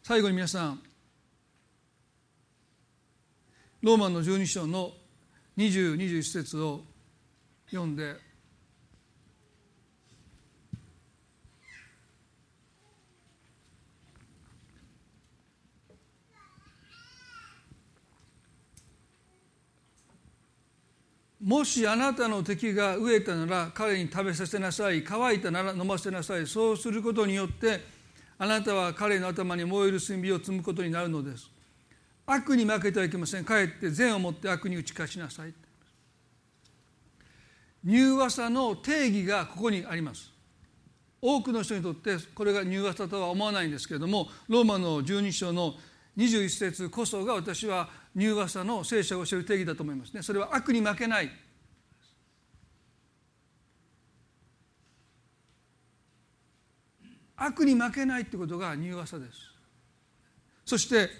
最後に皆さんローマンの12章の2021節を読んでもしあなたの敵が飢えたなら彼に食べさせなさい乾いたなら飲ませなさい。そうすることによってあなたは彼の頭に燃える炭火を積むことになるのです。悪に負けてはいけません。かえって善をもって悪に打ち勝ちなさい。柔和さの定義がここにあります。多くの人にとってこれが柔和さとは思わないんですけれどもローマの12章の21節こそが私は柔和さの聖書を教える定義だと思います。ねそれは悪に負けない。悪に負けないってことが柔和さです。そして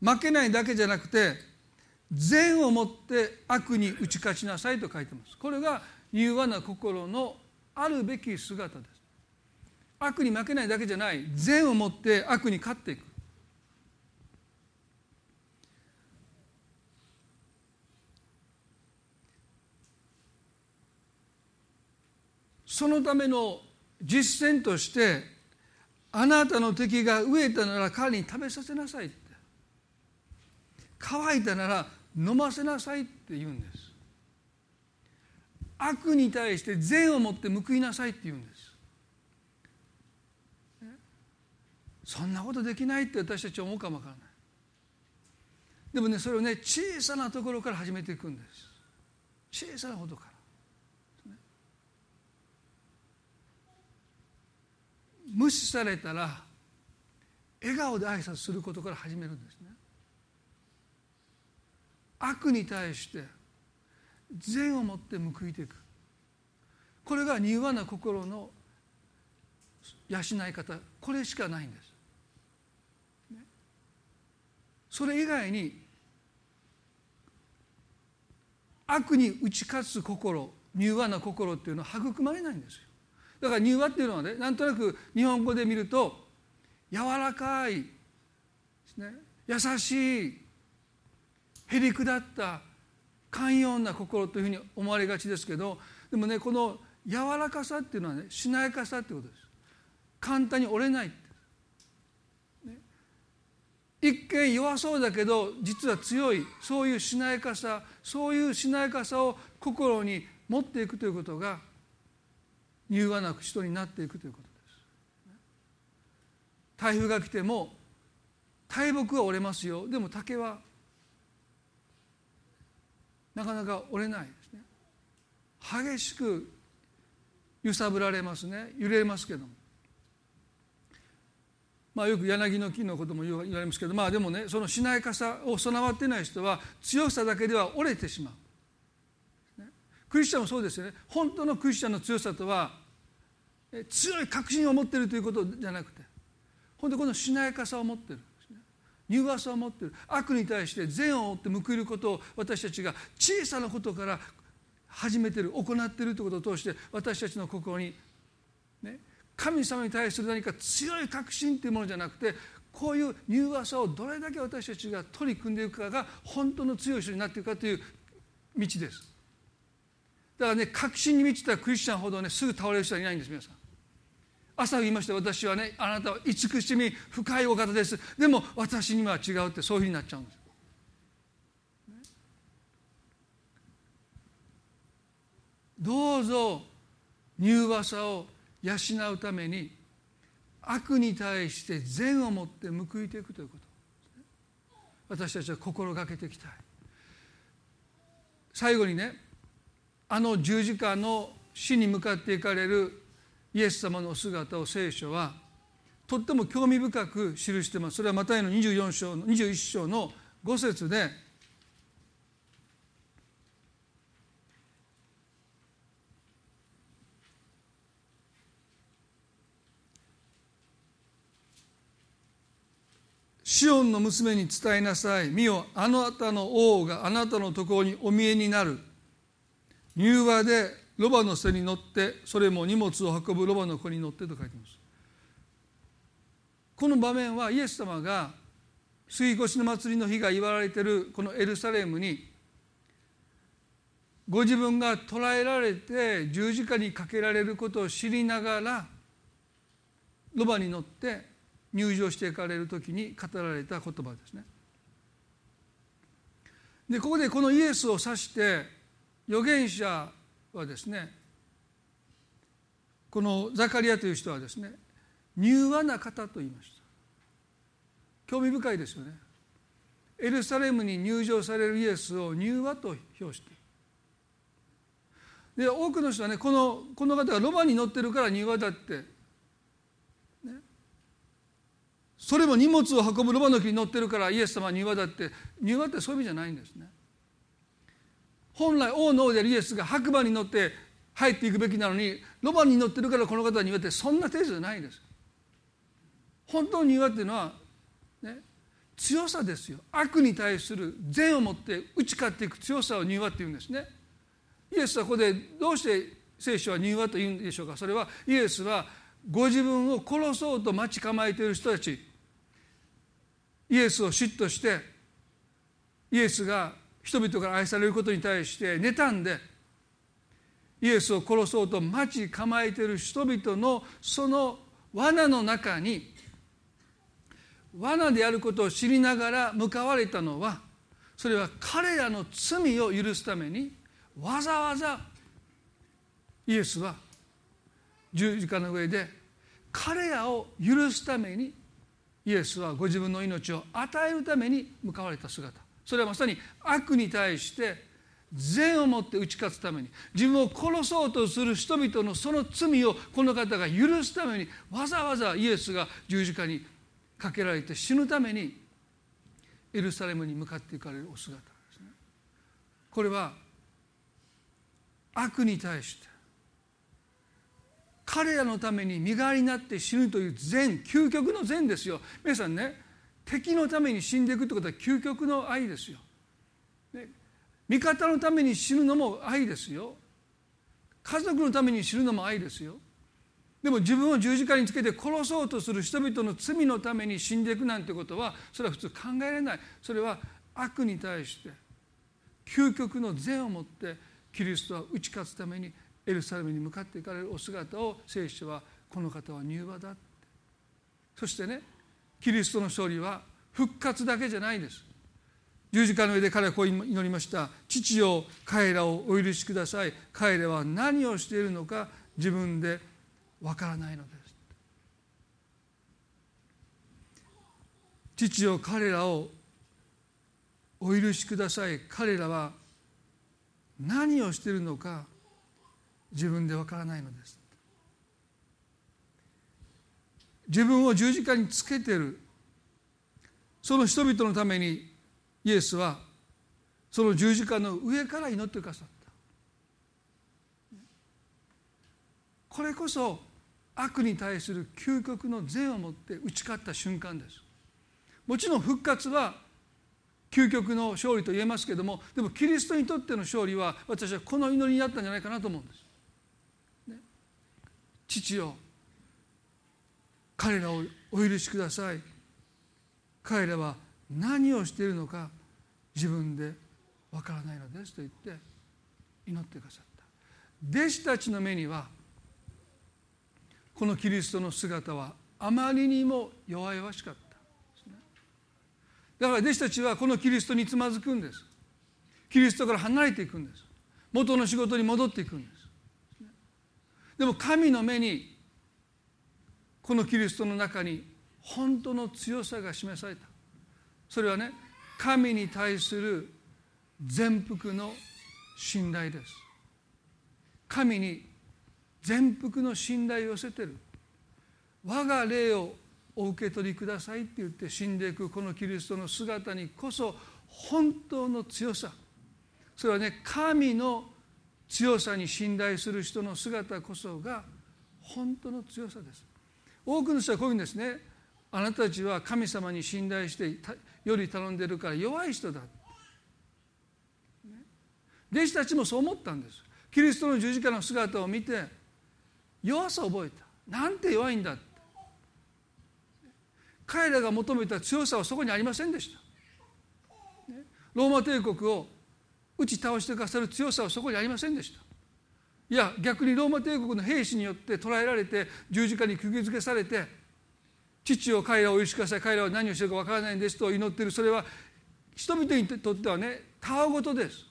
負けないだけじゃなくて善をもって悪に打ち勝ちなさいと書いてます。これが柔和な心のあるべき姿です。悪に負けないだけじゃない。善をもって悪に勝っていく。そのための実践としてあなたの敵が飢えたなら彼に食べさせなさいって。乾いたなら飲ませなさいって言うんです。悪に対して善を持って報いなさいって言うんです。そんなことできないって私たちは思うかもわからない。でもねそれをね小さなところから始めていくんです。小さなことから。無視されたら笑顔で挨拶することから始めるんですね。悪に対して善をもって報いていく。これが柔和な心の養い方。これしかないんです。それ以外に悪に打ち勝つ心柔和な心っていうのは育まれないんですよ。だから柔和っていうのはねなんとなく日本語で見ると柔らかいね。優しいへりくだった寛容な心というふうに思われがちですけどでもねこの柔らかさっていうのはねしなやかさってことです。簡単に折れない、ね、一見弱そうだけど実は強いそういうしなやかさそういうしなやかさを心に持っていくということが柔和な人になっていくということです。台風が来ても大木は折れますよ。でも竹はなかなか折れないですね。激しく揺さぶられますね。揺れますけども。まあよく柳の木のことも言われますけどまあでもねそのしなやかさを備わってない人は強さだけでは折れてしまう、クリスチャンもそうですよね。本当のクリスチャンの強さとは強い確信を持っているということじゃなくて本当にこのしなやかさを持っている。柔和さを持っている。悪に対して善を追って報いることを私たちが小さなことから始めている行っているということを通して私たちの心に、ね、神様に対する何か強い確信というものじゃなくてこういう柔和さをどれだけ私たちが取り組んでいくかが本当の強い人になっていくかという道です。だからね確信に満ちたクリスチャンほどねすぐ倒れる人はいないんです皆さん。朝言いました私はねあなたは慈しみ深いお方です。でも私には違うってそういうふうになっちゃうんです、どうぞ柔和さを養うために悪に対して善を持って報いていくということ。私たちは心がけていきたい。最後にねあの十字架の死に向かっていかれるイエス様の姿を聖書はとっても興味深く記してます。それはマタイの24章の21章の5節でシオンの娘に伝えなさい。見よあなたの王があなたのところにお見えになる。柔和でロバの背に乗ってそれも荷物を運ぶロバの子に乗ってと書いてますこの場面はイエス様が杉越の祭りの日が言われているこのエルサレムにご自分が捕らえられて十字架にかけられることを知りながらロバに乗って入場していかれる時に語られた言葉ですね。でここでこのイエスを指して預言者はですねこのザカリアという人はですね柔和な方と言いました。興味深いですよね。エルサレムに入場されるイエスを柔和と評して。で多くの人はねこのこの方がロバに乗ってるから柔和だってそれも荷物を運ぶロバの木に乗ってるからイエス様は庭だって。庭ってそういう意味じゃないんですね。本来王の王であるイエスが白馬に乗って入っていくべきなのにロバに乗ってるからこの方は庭ってそんな程度じゃないです。本当の庭っていうのは、ね、強さですよ。悪に対する善を持って打ち勝っていく強さを庭っていうんですね。イエスはここでどうして聖書は庭と言うんでしょうか。それはイエスはご自分を殺そうと待ち構えている人たち。イエスを嫉妬してイエスが人々から愛されることに対して妬んでイエスを殺そうと待ち構えている人々のその罠の中に罠であることを知りながら向かわれたのはそれは彼らの罪を許すためにわざわざイエスは十字架の上で彼らを許すためにイエスはご自分の命を与えるために向かわれた姿。それはまさに悪に対して善をもって打ち勝つために自分を殺そうとする人々のその罪をこの方が許すためにわざわざイエスが十字架にかけられて死ぬためにエルサレムに向かっていかれるお姿ですね。これは悪に対して彼らのために身代わりになって死ぬという善究極の善ですよ皆さんね敵のために死んでいくってことは究極の愛ですよ、ね、味方のために死ぬのも愛ですよ。家族のために死ぬのも愛ですよ。でも自分を十字架につけて殺そうとする人々の罪のために死んでいくなんてことはそれは普通考えられない。それは悪に対して究極の善をもってキリストは打ち勝つためにエルサレムに向かっていかれるお姿を聖書はこの方は柔和だって。そしてねキリストの勝利は復活だけじゃないです。十字架の上で彼はこう祈りました。父よ彼らをお許しください。彼らは何をしているのか自分でわからないのです。父よ彼らをお許しください。彼らは何をしているのか自分でわからないのです。自分を十字架につけてる。その人々のためにイエスはその十字架の上から祈ってくださった。これこそ悪に対する究極の善を持って打ち勝った瞬間です。もちろん復活は究極の勝利と言えますけれどもでもキリストにとっての勝利は私はこの祈りにあったんじゃないかなと思うんです。父よ彼らをお許しください。彼らは何をしているのか自分でわからないのですと言って祈ってくださった。弟子たちの目にはこのキリストの姿はあまりにも弱々しかった。だから弟子たちはこのキリストにつまずくんです。キリストから離れていくんです。元の仕事に戻っていくんです。でも神の目にこのキリストの中に本当の強さが示された。それはね神に対する全幅の信頼です。神に全幅の信頼を寄せてる。我が霊をお受け取りくださいって言って死んでいくこのキリストの姿にこそ本当の強さ。それはね神の強さに信頼する人の姿こそが本当の強さです。多くの人はこういうんですね。あなたたちは神様に信頼してより頼んでるから弱い人だ。弟子たちもそう思ったんです。キリストの十字架の姿を見て弱さを覚えた。なんて弱いんだ。彼らが求めた強さはそこにありませんでした。ローマ帝国を打ち倒してくださる強さはそこにありませんでした。いや逆にローマ帝国の兵士によって捕らえられて十字架に釘付けされて父を彼らを許しください彼らは何をしてるかわからないんですと祈ってる。それは人々にとってはねたわごとです。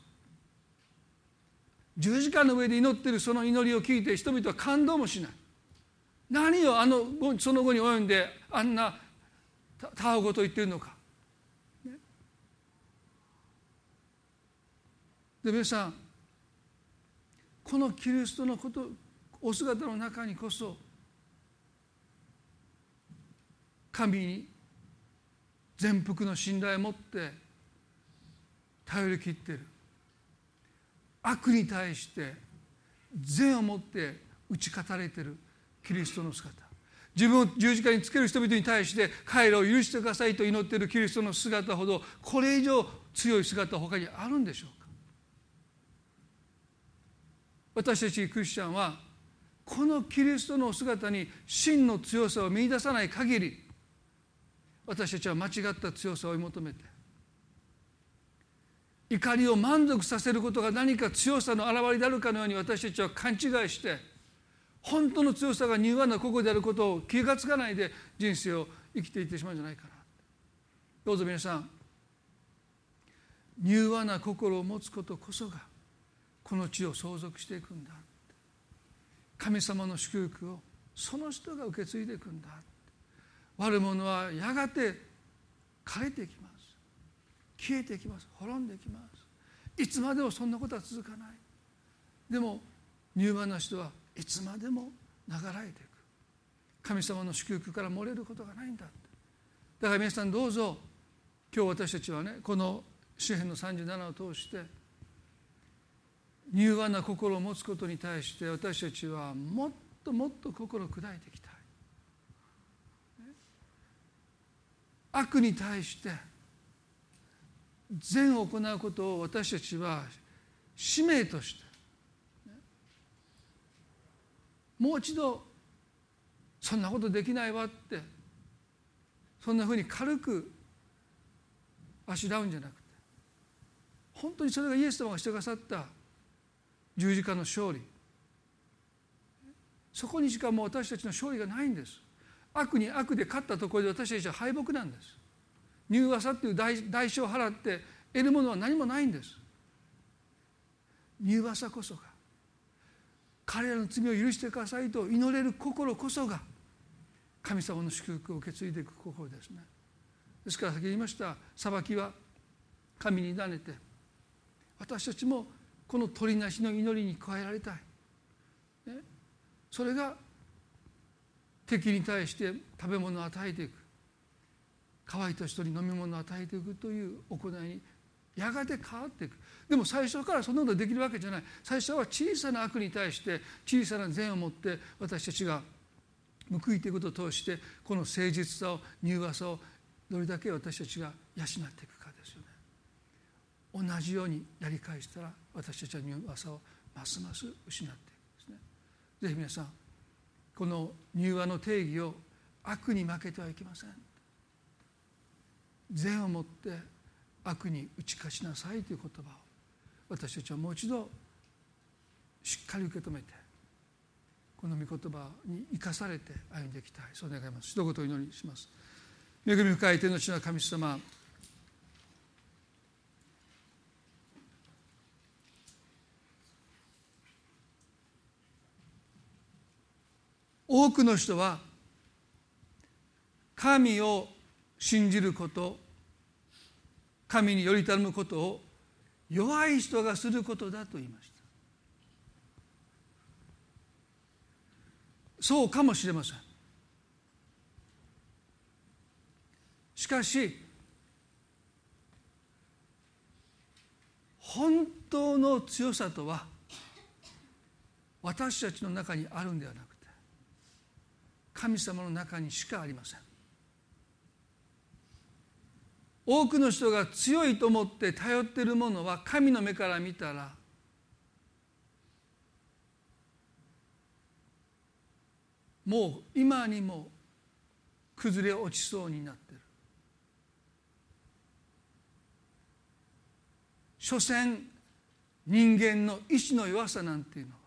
十字架の上で祈ってるその祈りを聞いて人々は感動もしない。何をあのその後に及んであんなたわごと言ってるのか。で皆さんこのキリストのことお姿の中にこそ神に全幅の信頼を持って頼り切ってる。悪に対して善を持って打ち勝たれてるキリストの姿。自分を十字架につける人々に対して彼らを許してくださいと祈っているキリストの姿ほどこれ以上強い姿は他にあるんでしょう私たちクリスチャンはこのキリストの姿に真の強さを見いださない限り私たちは間違った強さを追い求めて怒りを満足させることが何か強さの表れであるかのように私たちは勘違いして本当の強さが柔和な心であることを気が付かないで人生を生きていってしまうんじゃないかな。どうぞ皆さん柔和な心を持つことこそがこの地を相続していくんだ。神様の祝福をその人が受け継いでいくんだ。悪者はやがて枯れていきます。消えていきます。滅んでいきます。いつまでもそんなことは続かない。でも柔和な人はいつまでも流れていく。神様の祝福から漏れることがないんだ。だから皆さんどうぞ。今日私たちはねこの詩篇の37を通して柔和な心を持つことに対して私たちはもっともっと心を砕いていきたい。悪に対して善を行うことを私たちは使命としてもう一度そんなことできないわってそんなふうに軽くあしらうんじゃなくて本当にそれがイエス様がしてくださった十字架の勝利。そこにしかもう私たちの勝利がないんです。悪に悪で勝ったところで私たちは敗北なんです。柔和さっていう代償を払って得るものは何もないんです。柔和さこそが彼らの罪を許してくださいと祈れる心こそが神様の祝福を受け継いでいく心ですね。ですから先言いました裁きは神に委ねて私たちもこの鳥なしの祈りに加えられたい、ね、それが敵に対して食べ物を与えていく。乾いた人に飲み物を与えていくという行いにやがて変わっていく。でも最初からそんなことできるわけじゃない。最初は小さな悪に対して小さな善を持って私たちが報いていくことを通してこの誠実さを柔和さをどれだけ私たちが養っていくかですよね。同じようにやり返したら私たちは柔和さをますます失っていくんですね。ぜひ皆さんこの柔和の定義を悪に負けてはいけません。善をもって悪に打ち勝ちなさいという言葉を私たちはもう一度しっかり受け止めてこの御言葉に生かされて歩んでいきたい。そう願います。一言お祈りします。恵み深い天の地の神様多くの人は神を信じること神により頼むことを弱い人がすることだと言いました。そうかもしれません。しかし本当の強さとは私たちの中にあるんではなく神様の中にしかありません。多くの人が強いと思って頼っているものは神の目から見たらもう今にも崩れ落ちそうになってる。所詮人間の意志の弱さなんていうのは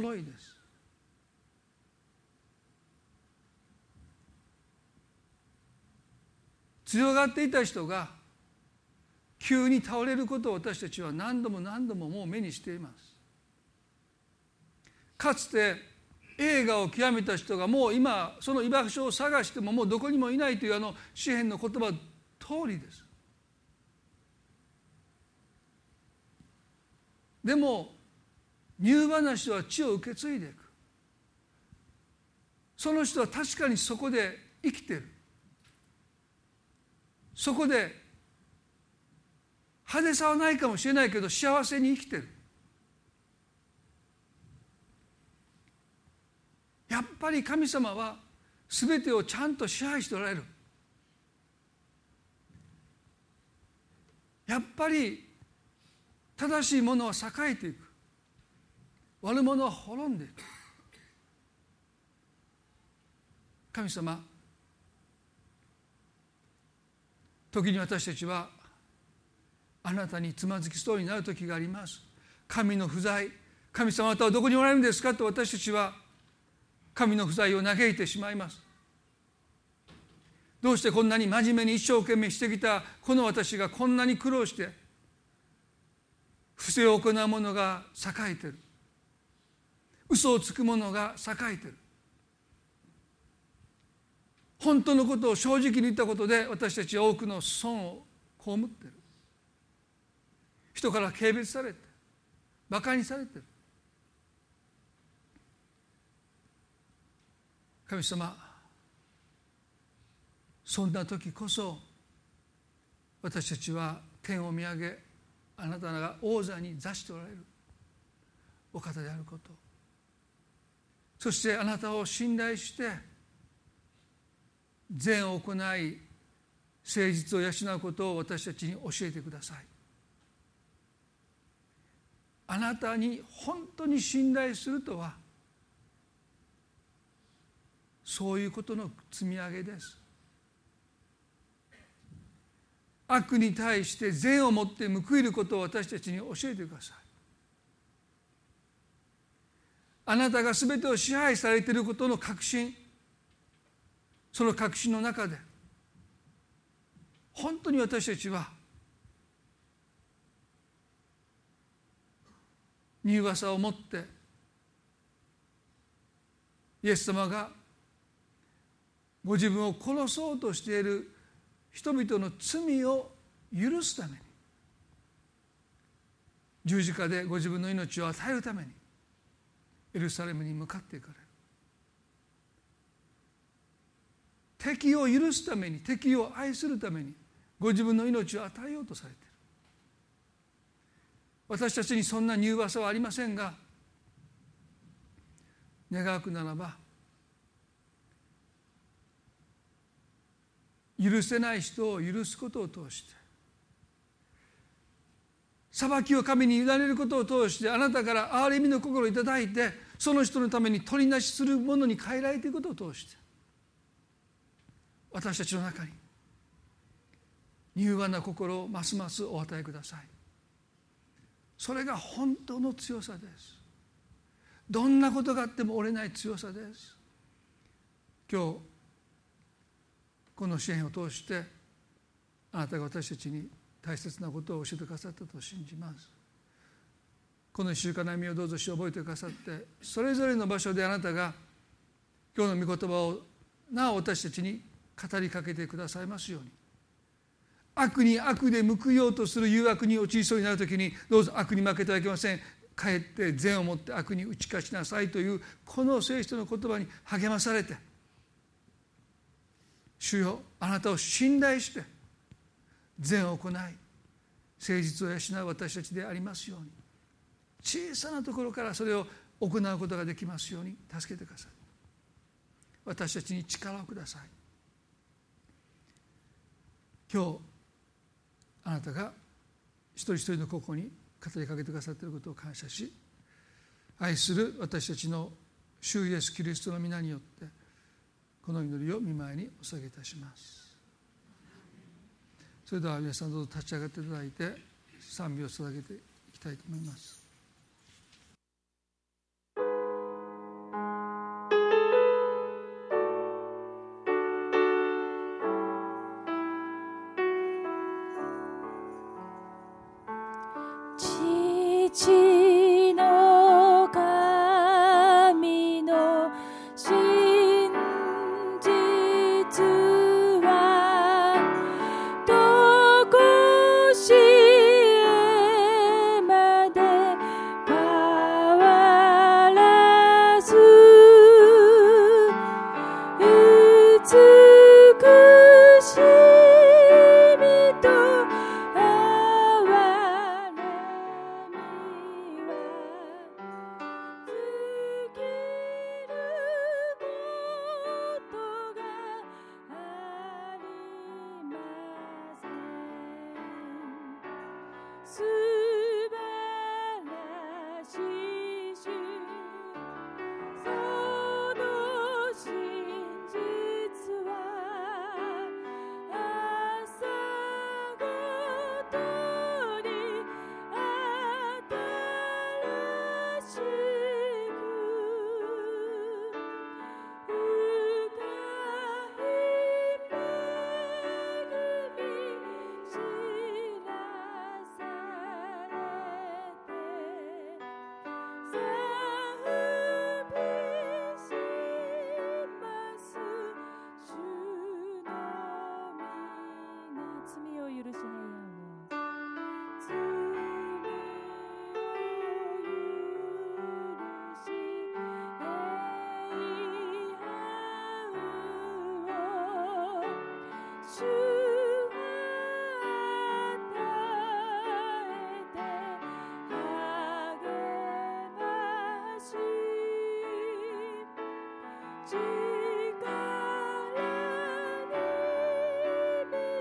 脆いです。強がっていた人が急に倒れることを私たちは何度も何度ももう目にしています。かつて映画を極めた人がもう今その居場所を探してももうどこにもいないというあの詩篇の言葉通りです。でも乳話は血を受け継いでいく。その人は確かにそこで生きてる。そこで派手さはないかもしれないけど幸せに生きてる。やっぱり神様は全てをちゃんと支配しておられる。やっぱり正しいものは栄えていく。悪者は滅んでいく。神様時に私たちはあなたにつまずきそうになる時があります。神の不在神様あなたはどこにおられるんですか？と私たちは神の不在を嘆いてしまいます。どうしてこんなに真面目に一生懸命してきたこの私がこんなに苦労して不正を行う者が栄えてる。嘘をつく者が栄えてる。本当のことを正直に言ったことで私たちは多くの損を被ってる。人から軽蔑されて馬鹿にされてる。神様そんな時こそ私たちは天を見上げあなたが王座に座しておられる。お方であること。そしてあなたを信頼して善を行い誠実を養うことを私たちに教えてください。あなたに本当に信頼するとはそういうことの積み上げです。悪に対して善をもって報いることを私たちに教えてください。あなたが全てを支配されていることの確信その確信の中で本当に私たちは柔和さを持ってイエス様がご自分を殺そうとしている人々の罪を許すために十字架でご自分の命を与えるためにエルサレムに向かっていかれる。敵を許すために敵を愛するためにご自分の命を与えようとされている。私たちにそんな柔和さはありませんが願わくならば許せない人を許すことを通して裁きを神に委ねることを通してあなたから憐れみの心をいただいてその人のために取りなしするものに変えられていくことを通して私たちの中に柔和な心をますますお与えください。それが本当の強さです。どんなことがあっても折れない強さです。今日この支援を通してあなたが私たちに大切なことを教えてくださったと信じます。この一週間の歩みをどうぞし覚えてくださってそれぞれの場所であなたが今日の御言葉をなお私たちに語りかけてくださいますように。悪に悪で報いようとする誘惑に陥りそうになる時にどうぞ悪に負けてはいけません。かえって善を持って悪に打ち勝ちなさいというこの聖書の言葉に励まされて主よあなたを信頼して善を行い誠実を養う私たちでありますように。小さなところからそれを行うことができますように助けてください。私たちに力をください。今日あなたが一人一人の心に語りかけてくださっていることを感謝し愛する私たちの主イエスキリストの皆によってこの祈りを見舞いにお捧げいたします。それでは皆さんどうぞ立ち上がっていただいて賛美を捧げていきたいと思います。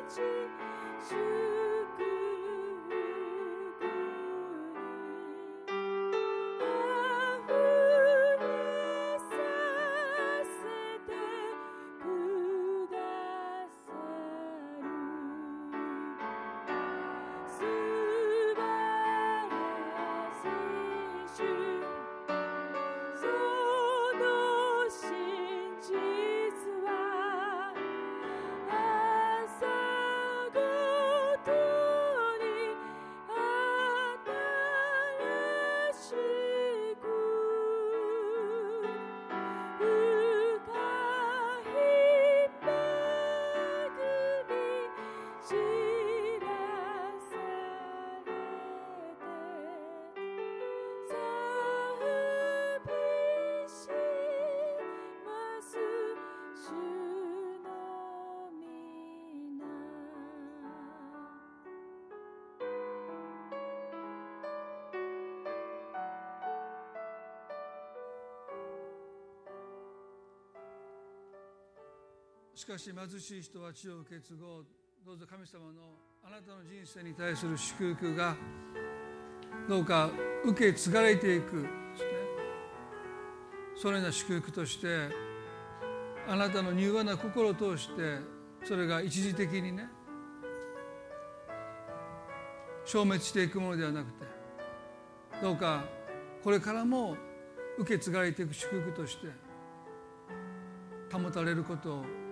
己，しかし貧しい人は地を受け継ごう。どうぞ神様のあなたの人生に対する祝福がどうか受け継がれていく、ね、そのような祝福としてあなたの柔和な心を通してそれが一時的にね消滅していくものではなくてどうかこれからも受け継がれていく祝福として保たれることを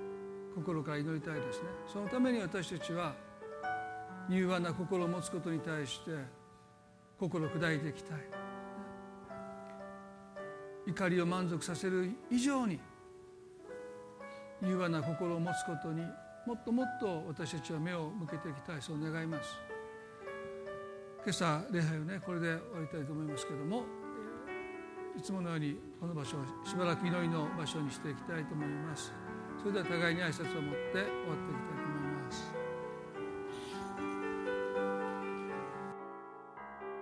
心から祈りたいですね。そのために私たちは柔和な心を持つことに対して心を砕いていきたい。怒りを満足させる以上に柔和な心を持つことにもっともっと私たちは目を向けていきたい。そう願います。今朝礼拝をねこれで終わりたいと思いますけどもいつものようにこの場所をしばらく祈りの場所にしていきたいと思います。それでは互いに挨拶を持って終わっていきたい